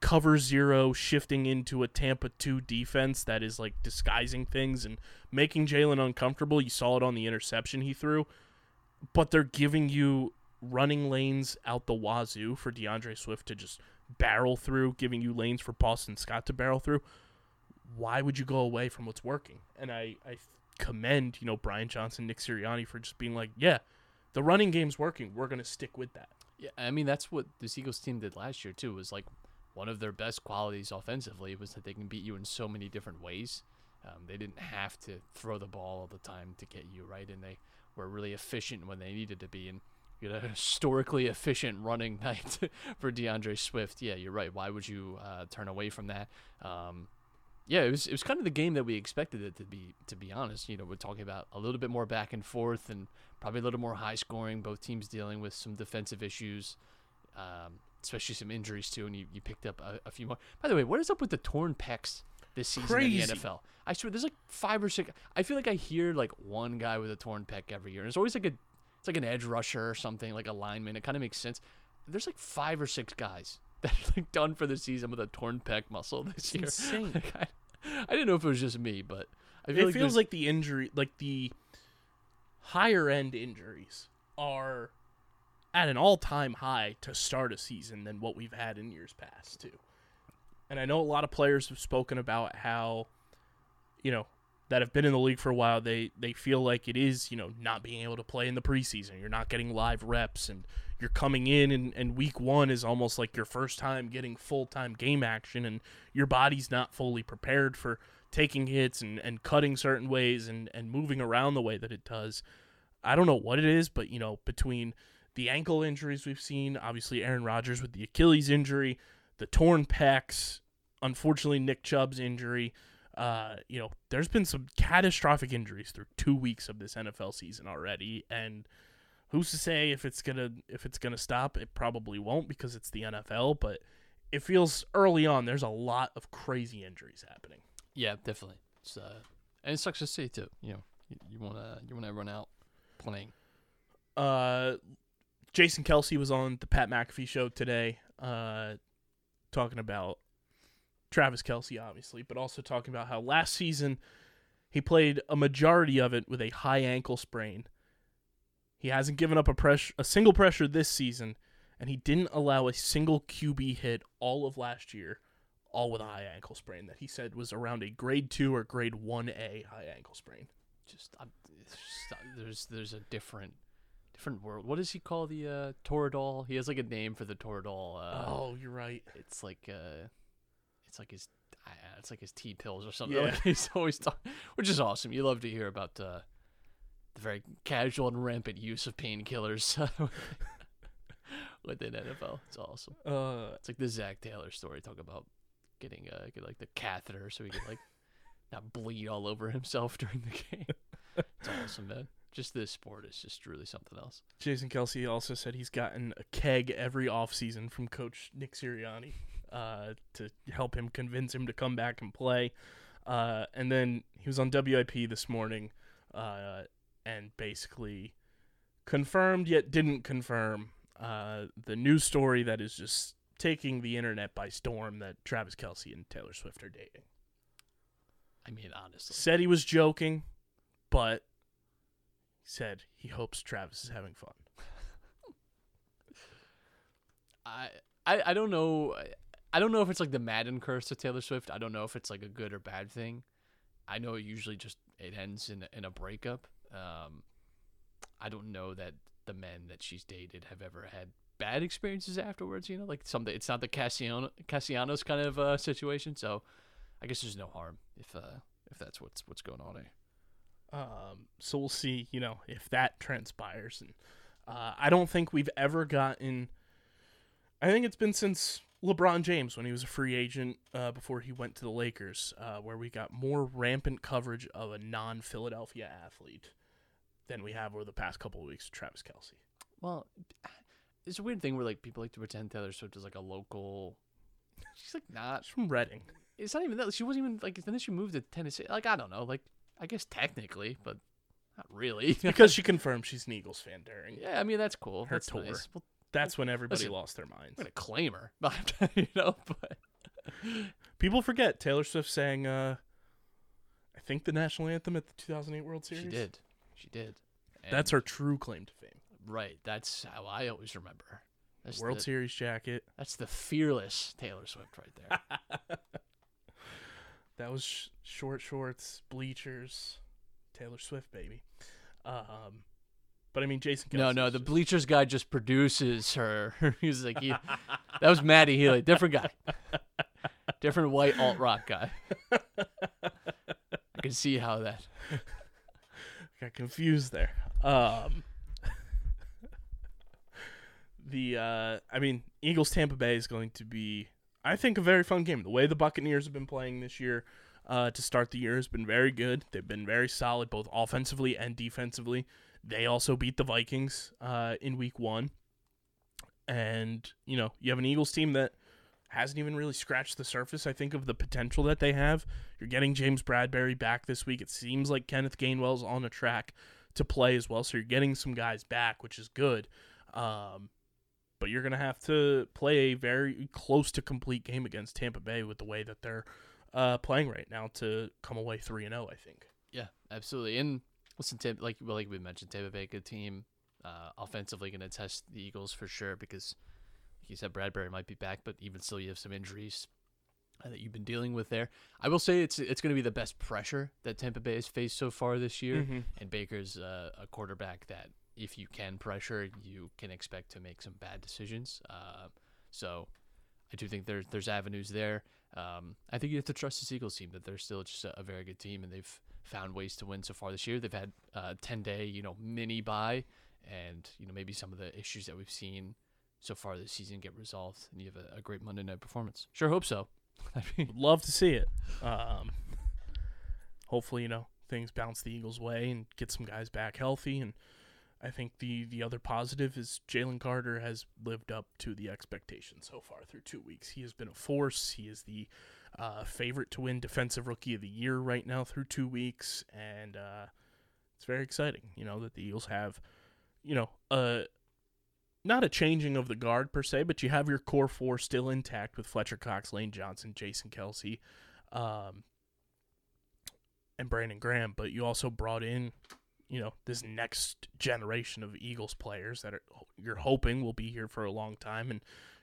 cover zero, shifting into a Tampa 2 defense that is like disguising things and making Jalen uncomfortable, you saw it on the interception he threw. But they're giving you running lanes out the wazoo for DeAndre Swift to just barrel through, giving you lanes for Boston Scott to barrel through. Why would you go away from what's working? And I, I commend, you know, Brian Johnson, Nick Sirianni for just being like, yeah, the running game's working. We're going to stick with that. Yeah, I mean that's what this Eagles team did last year too. Was like one of their best qualities offensively was that they can beat you in so many different ways. Um, they didn't have to throw the ball all the time to get you right, and they were really efficient when they needed to be. And you had a historically efficient running night for DeAndre Swift. Yeah, you're right. Why would you uh, turn away from that? Um, yeah, it was it was kind of the game that we expected it to be. To be honest, you know, we're talking about a little bit more back and forth and probably a little more high scoring. Both teams dealing with some defensive issues, um, especially some injuries too. And you, you picked up a, a few more. By the way, what is up with the torn pecs this season Crazy. in the NFL? I swear, there's like five or six. I feel like I hear like one guy with a torn pec every year. And it's always like a, it's like an edge rusher or something, like a lineman. It kind of makes sense. There's like five or six guys that are like done for the season with a torn pec muscle this year. insane. Like, I, I didn't know if it was just me, but I feel It like feels there's- like the injury, like the higher end injuries are at an all time high to start a season than what we've had in years past, too. And I know a lot of players have spoken about how, you know, that have been in the league for a while, they, they feel like it is, you know, not being able to play in the preseason. You're not getting live reps and you're coming in and, and week one is almost like your first time getting full time game action and your body's not fully prepared for taking hits and, and cutting certain ways and, and moving around the way that it does. I don't know what it is, but you know, between the ankle injuries we've seen, obviously Aaron Rodgers with the Achilles injury, the torn pecs, unfortunately Nick Chubb's injury. Uh, you know, there's been some catastrophic injuries through two weeks of this NFL season already, and who's to say if it's gonna if it's gonna stop? It probably won't because it's the NFL, but it feels early on there's a lot of crazy injuries happening. Yeah, definitely. It's, uh, and it sucks to see too. You know, you, you wanna you wanna run out playing. Uh, Jason Kelce was on the Pat McAfee show today, uh, talking about Travis Kelce, obviously, but also talking about how last season he played a majority of it with a high ankle sprain. He hasn't given up a pressure, a single pressure this season, and he didn't allow a single QB hit all of last year, all with a high ankle sprain that he said was around a grade two or grade one A high ankle sprain. Just, just uh, there's there's a different different world. What does he call the uh, Toradol? He has like a name for the Toradol. Uh, oh, you're right. it's like uh, it's like his uh, it's like his T pills or something. Yeah. Like he's always talking, which is awesome. You love to hear about uh, the very casual and rampant use of painkillers within NFL. It's awesome. Uh, It's like the Zach Taylor story. Talk about getting uh, get like the catheter so he could like not bleed all over himself during the game. It's awesome, man. Just this sport is just really something else. Jason Kelce also said he's gotten a keg every offseason from coach Nick Sirianni uh, to help him convince him to come back and play. Uh, and then he was on WIP this morning uh, and basically confirmed yet didn't confirm uh, the news story that is just taking the internet by storm that Travis Kelce and Taylor Swift are dating. I mean, honestly, Said he was joking, but he said he hopes Travis is having fun. I, I I don't know. I- don't know if it's like the Madden curse to Taylor Swift. I don't know if it's like a good or bad thing. I know it usually just it ends in a- in a breakup. Um, I don't know that the men that she's dated have ever had bad experiences afterwards. You know, like something. It's not the Cassiano Cassianos kind of uh, situation. So I guess there's no harm if uh if that's what's what's going on here. Um, so we'll see, you know, if that transpires. And uh, I don't think we've ever gotten. I think it's been since LeBron James when he was a free agent uh, before he went to the Lakers, uh, where we got more rampant coverage of a non-Philadelphia athlete than we have over the past couple of weeks. with Travis Kelce. Well, it's a weird thing where like people like to pretend Taylor Swift is like a local. She's like not. It's from Reading. It's not even that. She wasn't even like. Then she moved to Tennessee. Like I don't know. Like I guess technically, but not really. because she confirmed she's an Eagles fan during. yeah, I mean that's cool. Her that's tour. nice. Well, That's when everybody Listen, lost their minds. I'm gonna claim her, you know. But People forget Taylor Swift sang, uh, I think, the national anthem at the 2008 World Series. she did. She did. That's her true claim to fame. right. That's how I always remember. That's World the, Series jacket. That's the fearless Taylor Swift right there. That was sh- short shorts, bleachers, Taylor Swift, baby. Um, but I mean, Jason. no, no, the just- Bleachers guy just produces her. He's like, he, that was Matty Healy, different guy, different white alt rock guy. I can see how that. got confused there. Um, the uh, I mean, Eagles Tampa Bay is going to be, I think, a very fun game. The way the Buccaneers have been playing this year uh, to start the year has been very good. They've been very solid both offensively and defensively. They also beat the Vikings uh, in Week One, and you know you have an Eagles team that hasn't even really scratched the surface. I think of the potential that they have. You're getting James Bradberry back this week. It seems like Kenneth Gainwell's on a track to play as well, so you're getting some guys back, which is good. Um, but you're gonna have to play a very close to complete game against Tampa Bay with the way that they're uh, playing right now to come away three and zero. I think. Yeah, absolutely. And listen, Tampa, like well, like we mentioned, Tampa Bay, good team. Uh, offensively, going to test the Eagles for sure because, like you said, Bradberry might be back, but even still, you have some injuries uh, that you've been dealing with there. I will say it's it's going to be the best pressure that Tampa Bay has faced so far this year, Mhm. and Baker's uh, a quarterback that if you can pressure, you can expect to make some bad decisions. Uh, so I do think there's there's avenues there. Um, I think you have to trust the Eagles team that they're still just a, a very good team, and they've found ways to win so far this year. They've had a ten day, you know, mini buy, and you know maybe some of the issues that we've seen so far this season get resolved, and you have a, a great Monday night performance. Sure hope so. I mean, love to see it. Um, hopefully, you know things bounce the Eagles' way and get some guys back healthy. And I think the the other positive is Jalen Carter has lived up to the expectations so far through two weeks. He has been a force. He is the uh, favorite to win Defensive Rookie of the Year right now through two weeks, and uh, it's very exciting. You know that the Eagles have, you know, a not a changing of the guard per se, but you have your core four still intact with Fletcher Cox, Lane Johnson, Jason Kelce, um, and Brandon Graham. But you also brought in, you know, this next generation of Eagles players that are you're hoping will be here for a long time. And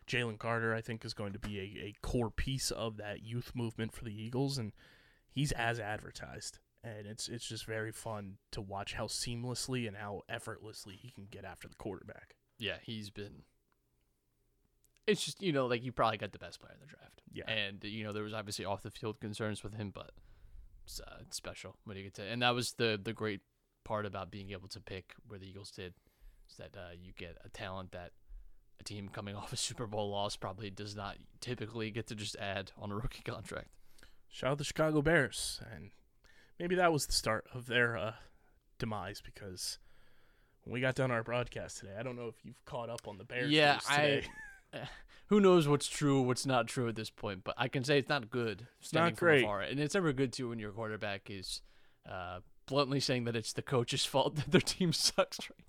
Jalen Carter, I think, is going to be a, a core piece of that youth movement for the Eagles, and he's as advertised. And it's it's just very fun to watch how seamlessly and how effortlessly he can get after the quarterback. yeah, he's been. It's just you know like you probably got the best player in the draft. Yeah. and you know there was obviously off the field concerns with him, but it's, uh, it's special when you get to and that was the the great part about being able to pick where the Eagles did is that uh, you get a talent that a team coming off a Super Bowl loss probably does not typically get to just add on a rookie contract. Shout out the Chicago Bears, and maybe that was the start of their uh, demise because when we got done our broadcast today, I don't know if you've caught up on the Bears. yeah, today. I. Who knows what's true, what's not true at this point? But I can say it's not good. standing from great. afar. and it's never good too when your quarterback is uh, bluntly saying that it's the coach's fault that their team sucks right.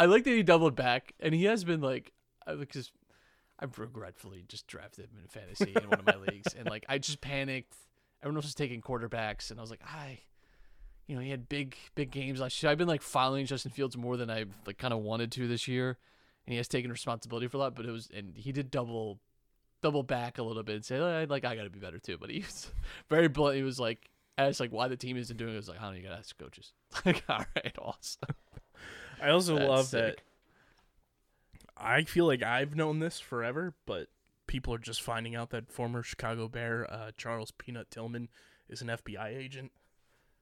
I like that he doubled back, and he has been like, I like just, I've regretfully just drafted him in fantasy in one of my leagues, and like I just panicked. Everyone else was taking quarterbacks, and I was like, I, you know, he had big, big games last year. I've been like following Justin Fields more than I've like kind of wanted to this year, and he has taken responsibility for a lot. But it was, and he did double, double back a little bit and say, "Eh, like, I got to be better too. But he was very blunt. He was like, asked like why the team isn't doing it. I was like, I don't know, you gotta ask coaches. like, all right, awesome. I also That's love that. I feel like I've known this forever, but people are just finding out that former Chicago Bear uh, Charles Peanut Tillman is an FBI agent.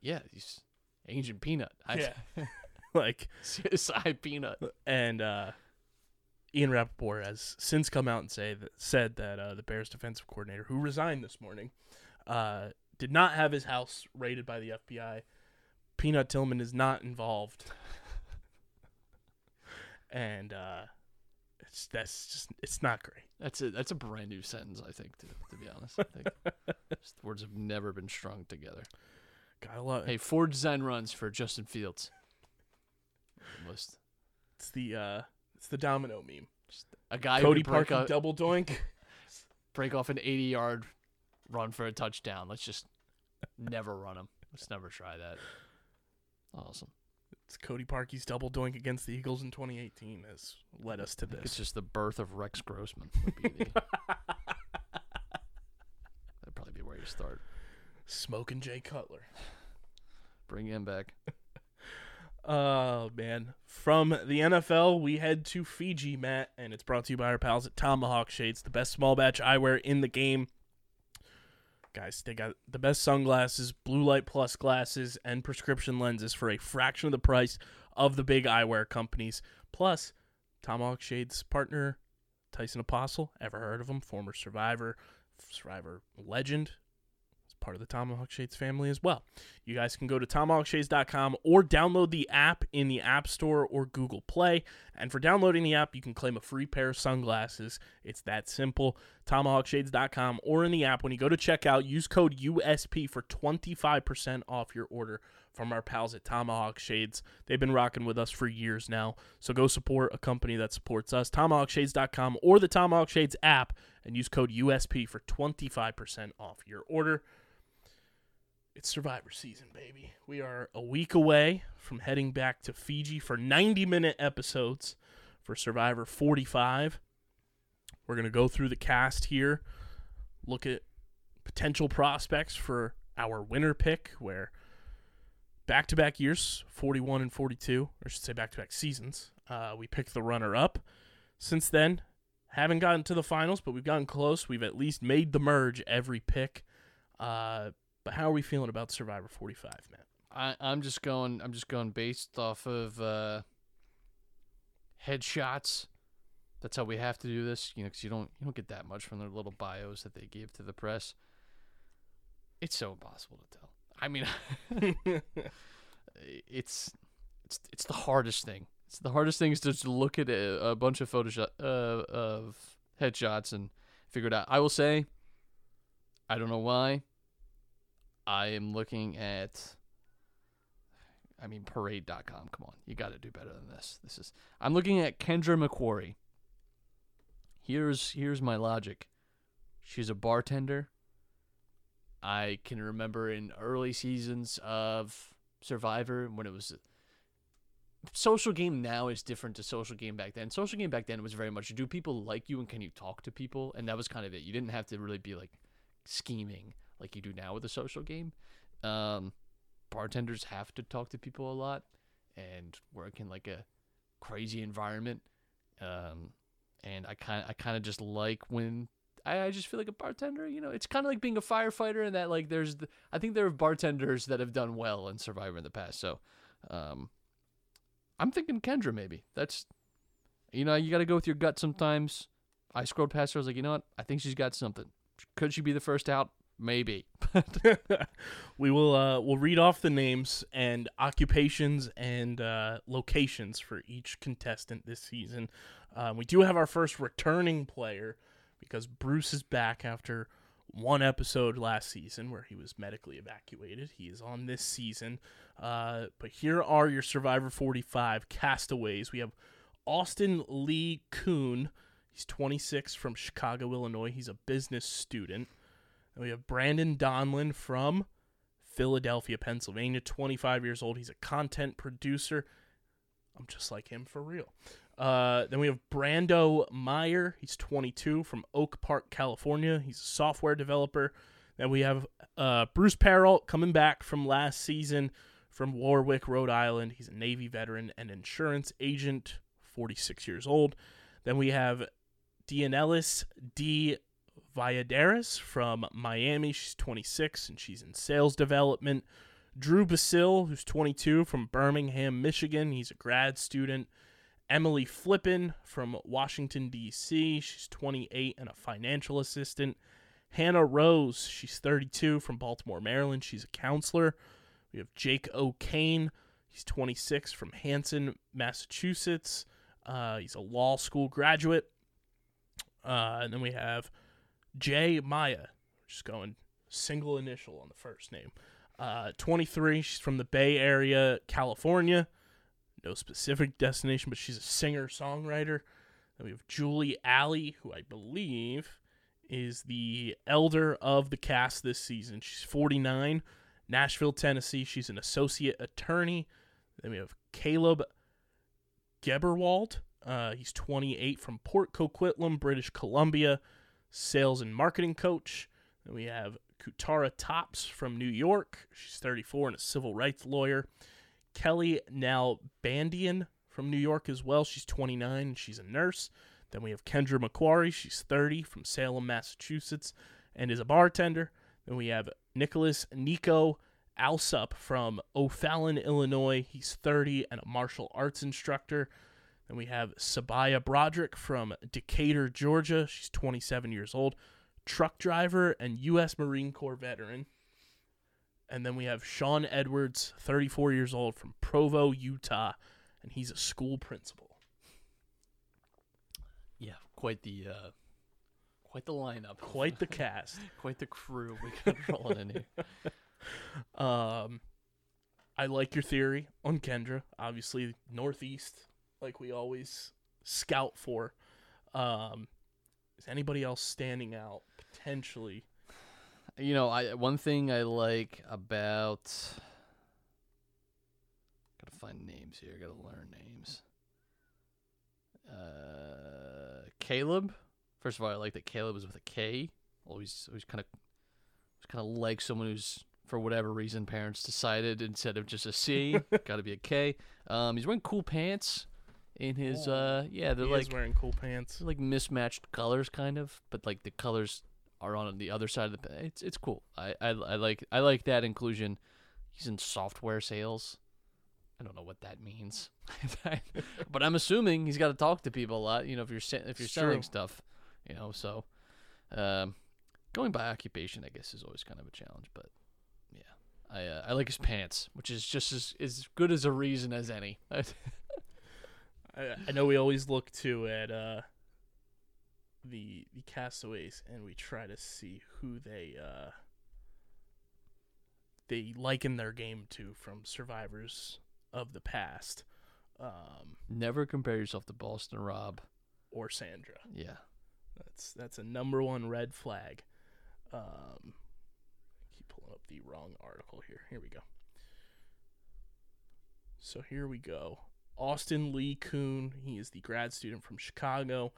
Yeah, he's Agent Peanut. I, Yeah. like, CSI Peanut. and uh, Ian Rapoport has since come out and say that said that uh, the Bears defensive coordinator, who resigned this morning, uh, did not have his house raided by the FBI. Peanut Tillman is not involved, and uh, it's that's just it's not great. That's a that's a brand new sentence. I think to to be honest. I think Just the words have never been strung together. Gotta love Hey, four design runs for Justin Fields. List. It's the uh, it's the domino meme. Just A guy Cody who could break, a- double doink. break off an 80 yard run for a touchdown. Let's just never run him. Let's never try that. Awesome. It's Cody Parkey's double doink against the Eagles in 2018 has led us to this. It's just the birth of Rex Grossman. Would be the, that'd probably be where you start. Smoking Jay Cutler. Bring him back. Oh man! From the NFL, we head to Fiji, Matt, and it's brought to you by our pals at Tomahawk Shades, the best small batch eyewear in the game. Guys, they got the best sunglasses, blue light plus glasses, and prescription lenses for a fraction of the price of the big eyewear companies. Plus, Tomahawk Shades partner Tyson Apostol. Ever heard of him? Former Survivor, Survivor legend. Part of the Tomahawk Shades family as well. You guys can go to tomahawkshades.com or download the app in the App Store or Google Play. And for downloading the app, you can claim a free pair of sunglasses. It's that simple. Tomahawkshades.com or in the app. When you go to checkout, use code USP for 25% off your order from our pals at Tomahawk Shades. They've been rocking with us for years now. So go support a company that supports us. TomahawkShades.com or the Tomahawk Shades app and use code USP for 25% off your order. It's Survivor season, baby. We are a week away from heading back to Fiji for 90 minute episodes for Survivor 45. We're going to go through the cast here, look at potential prospects for our winner pick, where back to back years, 41 and 42, or I should say back to back seasons, uh, we picked the runner up. Since then, Haven't gotten to the finals, but we've gotten close. We've at least made the merge every pick. Uh, but how are we feeling about Survivor 45, man? I, I'm just going. I'm just going based off of uh, headshots. That's how we have to do this, you know, because you don't you don't get that much from their little bios that they give to the press. It's so impossible to tell. I mean, it's it's it's the hardest thing. It's the hardest thing is to just look at a, a bunch of Photoshop uh, of headshots and figure it out. I will say, I don't know why. I am looking at. I mean, parade.com. Come on. You got to do better than this. This is. I'm looking at Kendra McQuarrie. Here's here's my logic. She's a bartender. I can remember in early seasons of Survivor when it was social game now is different to social game back then. Social game back then was very much do people like you and can you talk to people and that was kind of it. You didn't have to really be like scheming like you do now with a social game. Um, bartenders have to talk to people a lot and work in like a crazy environment. Um, and I kind I kind of just like when I, I just feel like a bartender. You know, it's kind of like being a firefighter, and that like there's the, I think there are bartenders that have done well in Survivor in the past. So, um, I'm thinking Kendra maybe. That's you know you got to go with your gut sometimes. I scrolled past her. I was like, you know what? I think she's got something. Could she be the first out? Maybe. we will uh, we'll read off the names and occupations and uh, locations for each contestant this season. Um, we do have our first returning player because Bruce is back after one episode last season where he was medically evacuated. He is on this season. Uh, but here are your Survivor 45 castaways. We have Austin Li Coon. He's 26 from Chicago, Illinois. He's a business student. And we have Brandon Donlin from Philadelphia, Pennsylvania, 25 years old. He's a content producer. I'm just like him for real. Uh, then we have Brando Meyer. He's 22 from Oak Park, California. He's a software developer. Then we have uh, Bruce Perrell coming back from last season from Warwick, Rhode Island. He's a Navy veteran and insurance agent, 46 years old. Then we have Dianelis D. Valladares from Miami. She's 26 and she's in sales development. Drew Basil, who's 22 from Birmingham, Michigan. He's a grad student. Emily Flippen from Washington, D.C. She's 28 and a financial assistant. Hannah Rose, she's 32 from Baltimore, Maryland. She's a counselor. We have Jake O'Kane. He's 26 from Hanson, Massachusetts. Uh, he's a law school graduate. Uh, and then we have Jay Maya, just going single initial on the first name. Uh, 23. She's from the Bay Area, California. No specific destination, but she's a singer songwriter. Then we have Julie Alley, who I believe is the elder of the cast this season. She's 49, Nashville, Tennessee. She's an associate attorney. Then we have Kaleb Gebrewold. Uh, he's 28 from Port Coquitlam, British Columbia, sales and marketing coach. Then we have Katurah Topps from New York. She's 34 and a civil rights lawyer. Kellie Nalbandian from New York as well. She's 29 and she's a nurse. Then we have Kendra McQuarrie. She's 30 from Salem, Massachusetts, and is a bartender. Then we have Nicholas Nico Alsup from O'Fallon, Illinois. He's 30 and a martial arts instructor. Then we have Sabiyah Broderick from Decatur, Georgia. She's 27 years old, truck driver and U.S. Marine Corps veteran. And then we have Sean Edwards, 34 years old, from Provo, Utah, and he's a school principal. yeah, quite the uh, quite the lineup. Quite the cast. quite the crew we got rolling in here. Um, I like your theory on Kendra. Obviously, Northeast, like we always scout for. Um, is anybody else standing out potentially? You know, I one thing I like about gotta find names here. Gotta learn names. Uh, Kaleb. First of all, I like that Kaleb is with a K. Always, always kind of, kind of like someone who's for whatever reason parents decided instead of just a C, got to be a K. Um, he's wearing cool pants. In his uh yeah they're He like wearing cool pants. Like mismatched colors, kind of, but like the colors are on the other side of the. It's it's cool. I, I I like I like that inclusion. He's in software sales. I don't know what that means, but I'm assuming he's got to talk to people a lot. You know, if you're se- if you're It's selling true. stuff, you know. So, um, going by occupation, I guess, is always kind of a challenge. But yeah, I uh, I like his pants, which is just as as good as a reason as any. I, I know we always look to at uh, the the castaways, and we try to see who they uh, they liken their game to from survivors of the past, um, Never compare yourself to Boston Rob. or Sandra. Yeah. That's that's a number one red flag. Um, keep pulling up the wrong article here. Here we go. So here we go. Austin Li Coon. He is the grad student from Chicago.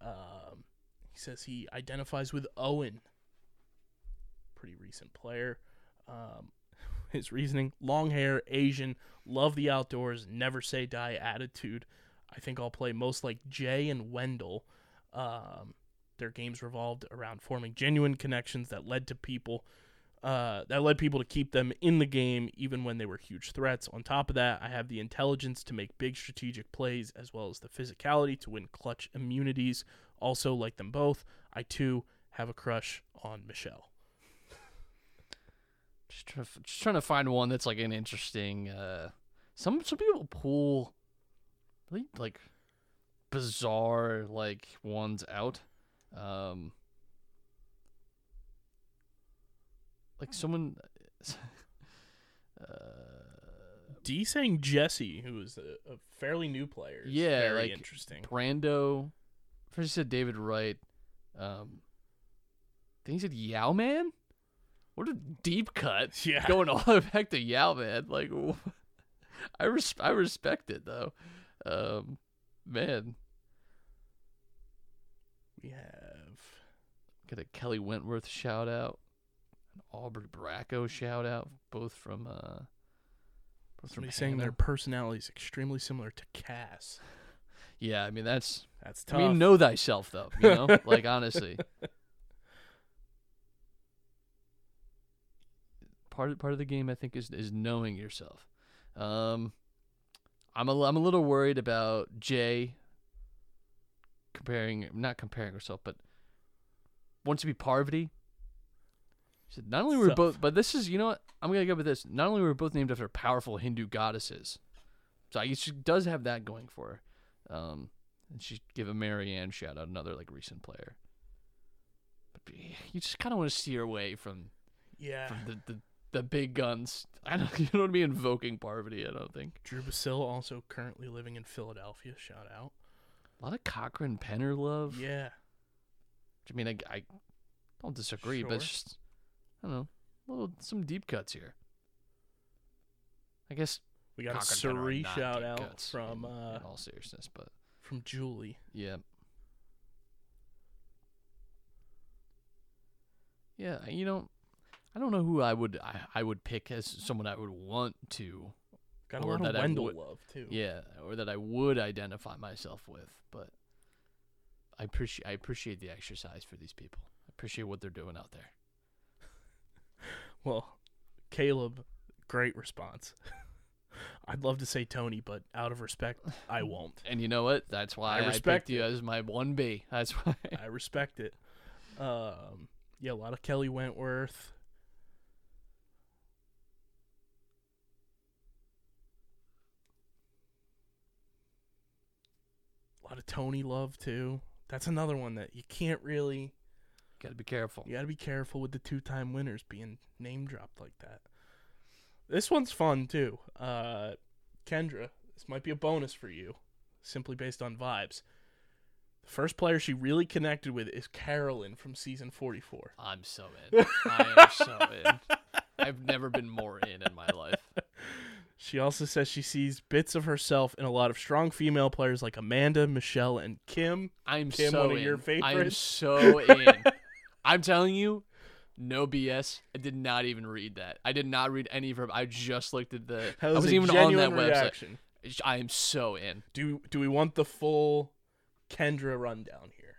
Um, he says he identifies with Owen. Pretty recent player. Um, his reasoning: long hair, Asian, love the outdoors, never say die attitude. I think I'll play most like Jay and Wendell. Um, their games revolved around forming genuine connections that led to people uh, that led people to keep them in the game even when they were huge threats. On top of that, I have the intelligence to make big strategic plays as well as the physicality to win clutch immunities. Also, like them both, I too have a crush on Michelle. Just trying to, just trying to find one that's like an interesting. Uh, some some people pull really like bizarre like ones out. Um, like someone. Uh, D saying Jesse, who is a, a fairly new player, is Yeah, very like, interesting. Brando. First he said David Wright. Um, then he said Yau-Man. What a deep cut. Yeah. Going all the way back to Yau-Man. Like, I res- I respect it though. Um, man, We have got a Kelley Wentworth shout out, Aubrey Bracco shout out, both from uh, both from somebody saying their Hannah. personality is extremely similar to Cass. Yeah, I mean that's. That's tough. I mean, know thyself though. You know, like honestly. Part of, part of the game, I think, is is knowing yourself. Um, I'm a I'm a little worried about Jay comparing, not comparing herself, but wants to be Parvati. She said, not only were we Tough. both, but this is, you know what? I'm gonna go with this. Not only were we both named after powerful Hindu goddesses, so I guess she does have that going for her. Um, and she give a Marianne shout out, another like recent player. But you just kind of want to steer away from yeah. from the, the the big guns. I don't you don't want to be invoking Parvati. I don't think. Drew Basil also currently living in Philadelphia. Shout out. A lot of Cochran Penner love. Yeah. I mean, I, I don't disagree, but it's just I don't know, little some deep cuts here. I guess We got a Suri shout out cuts from in, uh in all seriousness, but from Julie. yeah. Yeah, you know, I don't know who I would I, I would pick as someone I would want to Got a Or lot that of I would- love too. Yeah, or that I would identify myself with, but I appreciate I appreciate the exercise for these people. I appreciate what they're doing out there. Well, Kaleb, great response. I'd love to say Tony, but out of respect, I won't. And you know what? That's why I, respect picked you as my one B. That's why. I respect it. Um, yeah, a lot of Kelley Wentworth. A lot of Tony Love too. That's another one that you can't really. Got to be careful. You got to be careful with the two-time winners being name dropped like that. This one's fun too. Uh, Kendra, this might be a bonus for you, simply based on vibes. The first player she really connected with is Carolyn from season 44. I'm so in. I am so in. I've never been more in in my life. She also says she sees bits of herself in a lot of strong female players like Amanda, Michelle, and Kim. I'm Kim, so one of in. your I am so in. I'm telling you, no BS. I did not even read that. I did not read any of her. I just looked at the. I was even on that genuine website. I am so in. Do do we want the full Kendra rundown here?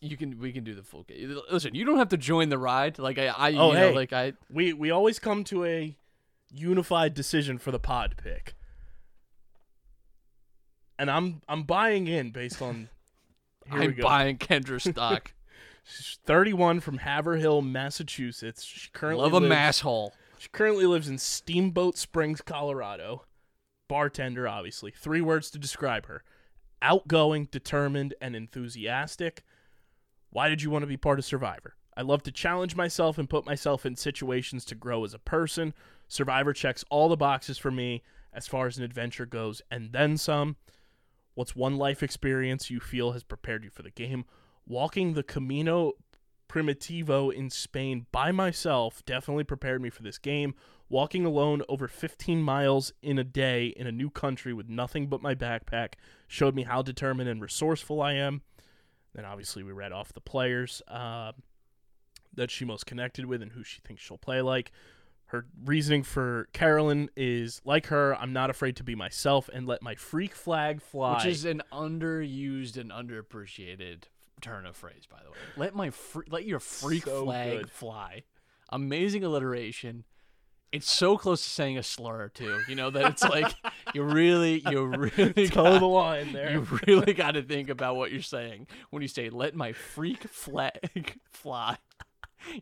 You can we can do the full. Listen, you don't have to join the ride. Like I, I Oh, you know, hey. like I We we always come to a unified decision for the pod pick. And I'm I'm buying in based on I'm buying Kendra stock. She's 31 from Haverhill, Massachusetts. She currently Love a lives, mass hole. She currently lives in Steamboat Springs, Colorado. Bartender, obviously. Three words to describe her: outgoing, determined, and enthusiastic. Why did you want to be part of Survivor? I love to challenge myself and put myself in situations to grow as a person. Survivor checks all the boxes for me as far as an adventure goes, and then some. What's one life experience you feel has prepared you for the game? Walking the Camino Primitivo in Spain by myself definitely prepared me for this game. Walking alone over 15 miles in a day in a new country with nothing but my backpack showed me how determined and resourceful I am. Then obviously we read off the players uh, that she most connected with and who she thinks she'll play like. Her reasoning for Carolyn is like her, I'm not afraid to be myself and let my freak flag fly. Which is an underused and underappreciated turn of phrase, by the way. Let my fr- let your freak So flag good. fly. Amazing alliteration. It's so close to saying a slur too. You know that it's like you really, you really toe got, the line there. you really got to think about what you're saying when you say "let my freak flag fly."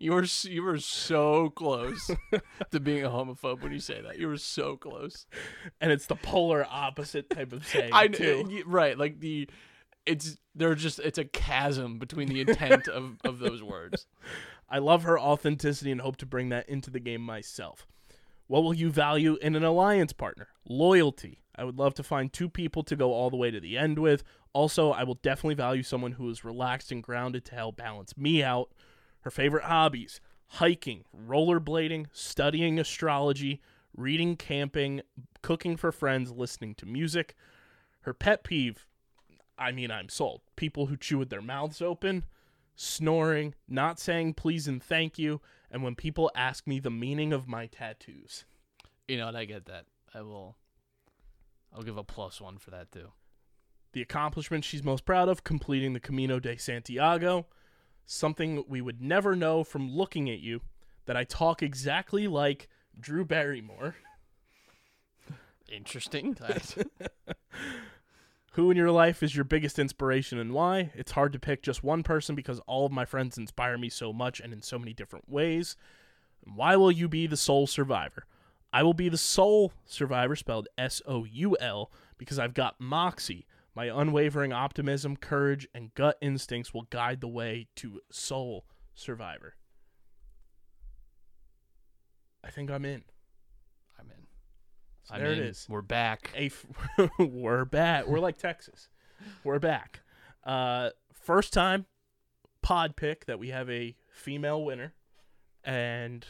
You were you were so close to being a homophobe when you say that. You were so close. and it's the polar opposite type of saying I too. right, like the it's they're just it's a chasm between the intent of of those words. I love her authenticity and hope to bring that into the game myself. What will you value in an alliance partner? Loyalty. I would love to find two people to go all the way to the end with. Also, I will definitely value someone who is relaxed and grounded to help balance me out. Her favorite hobbies hiking, rollerblading, studying astrology, reading, camping, cooking for friends, listening to music. Her pet peeve I mean, I'm sold. People who chew with their mouths open, snoring, not saying please and thank you, and when people ask me the meaning of my tattoos. You know, and I get that. I will I'll give a plus 1 for that too. The accomplishment she's most proud of completing the Camino de Santiago, something we would never know from looking at you, that I talk exactly like Drew Barrymore. Interesting. Who in your life is your biggest inspiration and why? It's hard to pick just one person because all of my friends inspire me so much and in so many different ways. Why will you be the sole survivor? I will be the sole survivor, spelled S O U L, because I've got moxie. My unwavering optimism, courage, and gut instincts will guide the way to sole survivor. I think I'm in. So there it in. is. We're back. a f- we're back. We're like Texas. We're back. Uh, first time pod pick that we have a female winner, and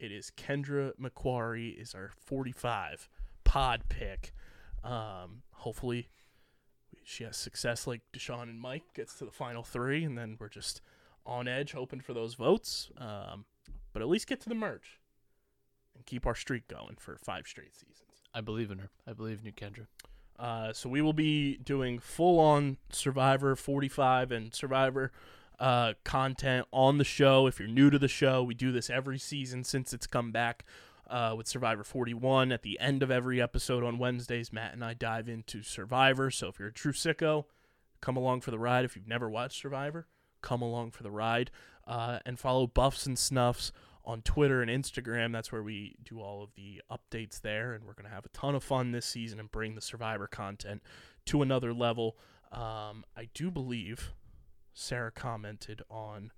it is Kendra McQuarrie is our 45 pod pick. Um, hopefully she has success like Deshawn and Mike gets to the final three, and then we're just on edge hoping for those votes. Um, but at least get to the merch and keep our streak going for five straight seasons. I believe in her. I believe in you, Kendra. Uh, so we will be doing full on Survivor 45 and Survivor uh, content on the show. If you're new to the show, we do this every season since it's come back uh, with Survivor 41. At the end of every episode on Wednesdays, Matt and I dive into Survivor. So if you're a true sicko, come along for the ride. If you've never watched Survivor, come along for the ride. Uh, and follow Buffs and Snuffs on Twitter and Instagram. That's where we do all of the updates there, and we're going to have a ton of fun this season and bring the Survivor content to another level. Um, I do believe Sarah commented on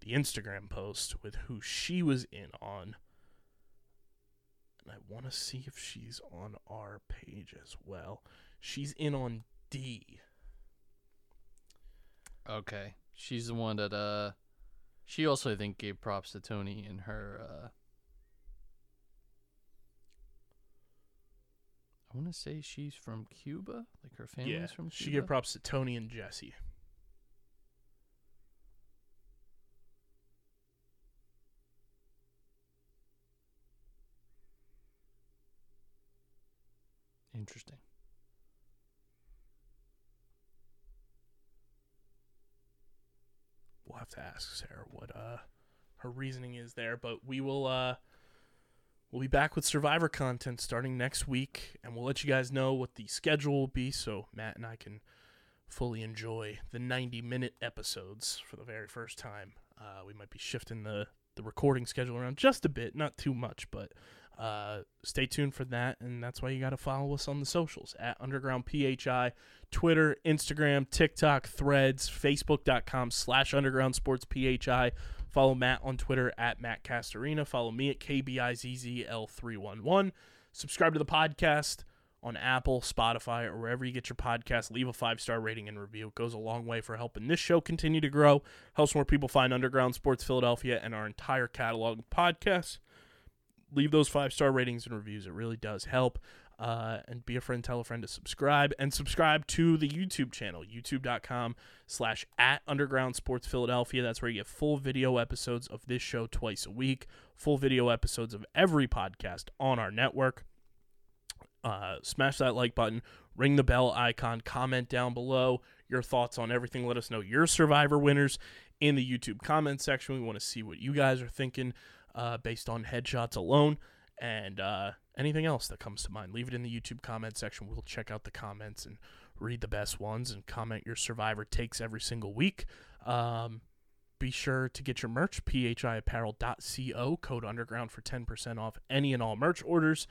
the Instagram post with who she was in on. And I want to see if she's on our page as well. She's in on D. Okay. She's the one that uh she also I think gave props to Tony in her uh I want to say she's from Cuba, like her family's yeah, from Cuba. she gave props to Tony and Jesse. Interesting. Have to ask Sarah what uh her reasoning is there, but we will uh we'll be back with Survivor content starting next week, and we'll let you guys know what the schedule will be, so Matt and I can fully enjoy the 90 minute episodes for the very first time. Uh, we might be shifting the the recording schedule around just a bit, not too much, but uh, stay tuned for that. And that's why you got to follow us on the socials at Underground PHI, Twitter, Instagram, TikTok, Threads, Facebook.com slash Underground Sports PHI. Follow Matt on Twitter at Matt Castorina. Follow me at KBIZZL311. Subscribe to the podcast on Apple, Spotify, or wherever you get your podcast. Leave a five star rating and review. It goes a long way for helping this show continue to grow, helps more people find Underground Sports Philadelphia and our entire catalog of podcasts. Leave those five star ratings and reviews. It really does help. Uh, and be a friend, tell a friend to subscribe, and subscribe to the YouTube channel, youtube.com slash at Underground Sports Philadelphia. That's where you get full video episodes of this show twice a week, full video episodes of every podcast on our network uh, smash that like button, ring the bell icon, comment down below your thoughts on everything. Let us know your survivor winners in the YouTube comment section. We want to see what you guys are thinking uh, based on headshots alone and uh, anything else that comes to mind. Leave it in the YouTube comment section. We'll check out the comments and read the best ones and comment your survivor takes every single week. Um, be sure to get your merch, phiapparel.co, code underground for 10% off any and all merch orders.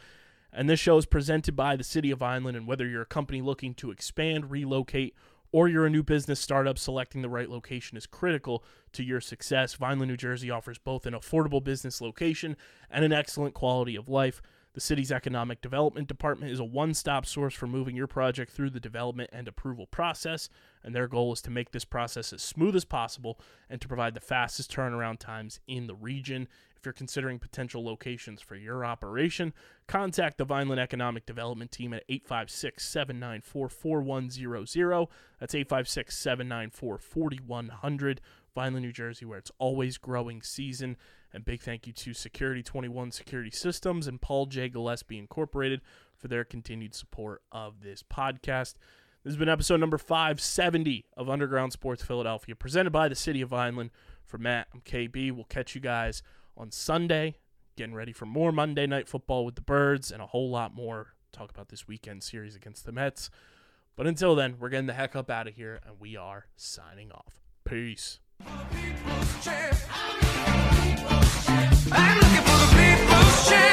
And this show is presented by the City of Vineland. And whether you're a company looking to expand, relocate, or you're a new business startup, selecting the right location is critical to your success. Vineland, New Jersey offers both an affordable business location and an excellent quality of life. The city's economic development department is a one stop source for moving your project through the development and approval process, and their goal is to make this process as smooth as possible and to provide the fastest turnaround times in the region. If you're considering potential locations for your operation, contact the Vineland Economic Development Team at 856 794 4100. That's 856 794 4100. Vineland, New Jersey, where it's always growing season. And big thank you to Security 21 Security Systems and Paul J. Gillespie Incorporated for their continued support of this podcast. This has been episode number 570 of Underground Sports Philadelphia, presented by the City of Vineland. For Matt, I'm KB. We'll catch you guys on Sunday, getting ready for more Monday Night Football with the Birds and a whole lot more. Talk about this weekend series against the Mets. But until then, we're getting the heck up out of here, and we are signing off. Peace. I'm looking for the people's.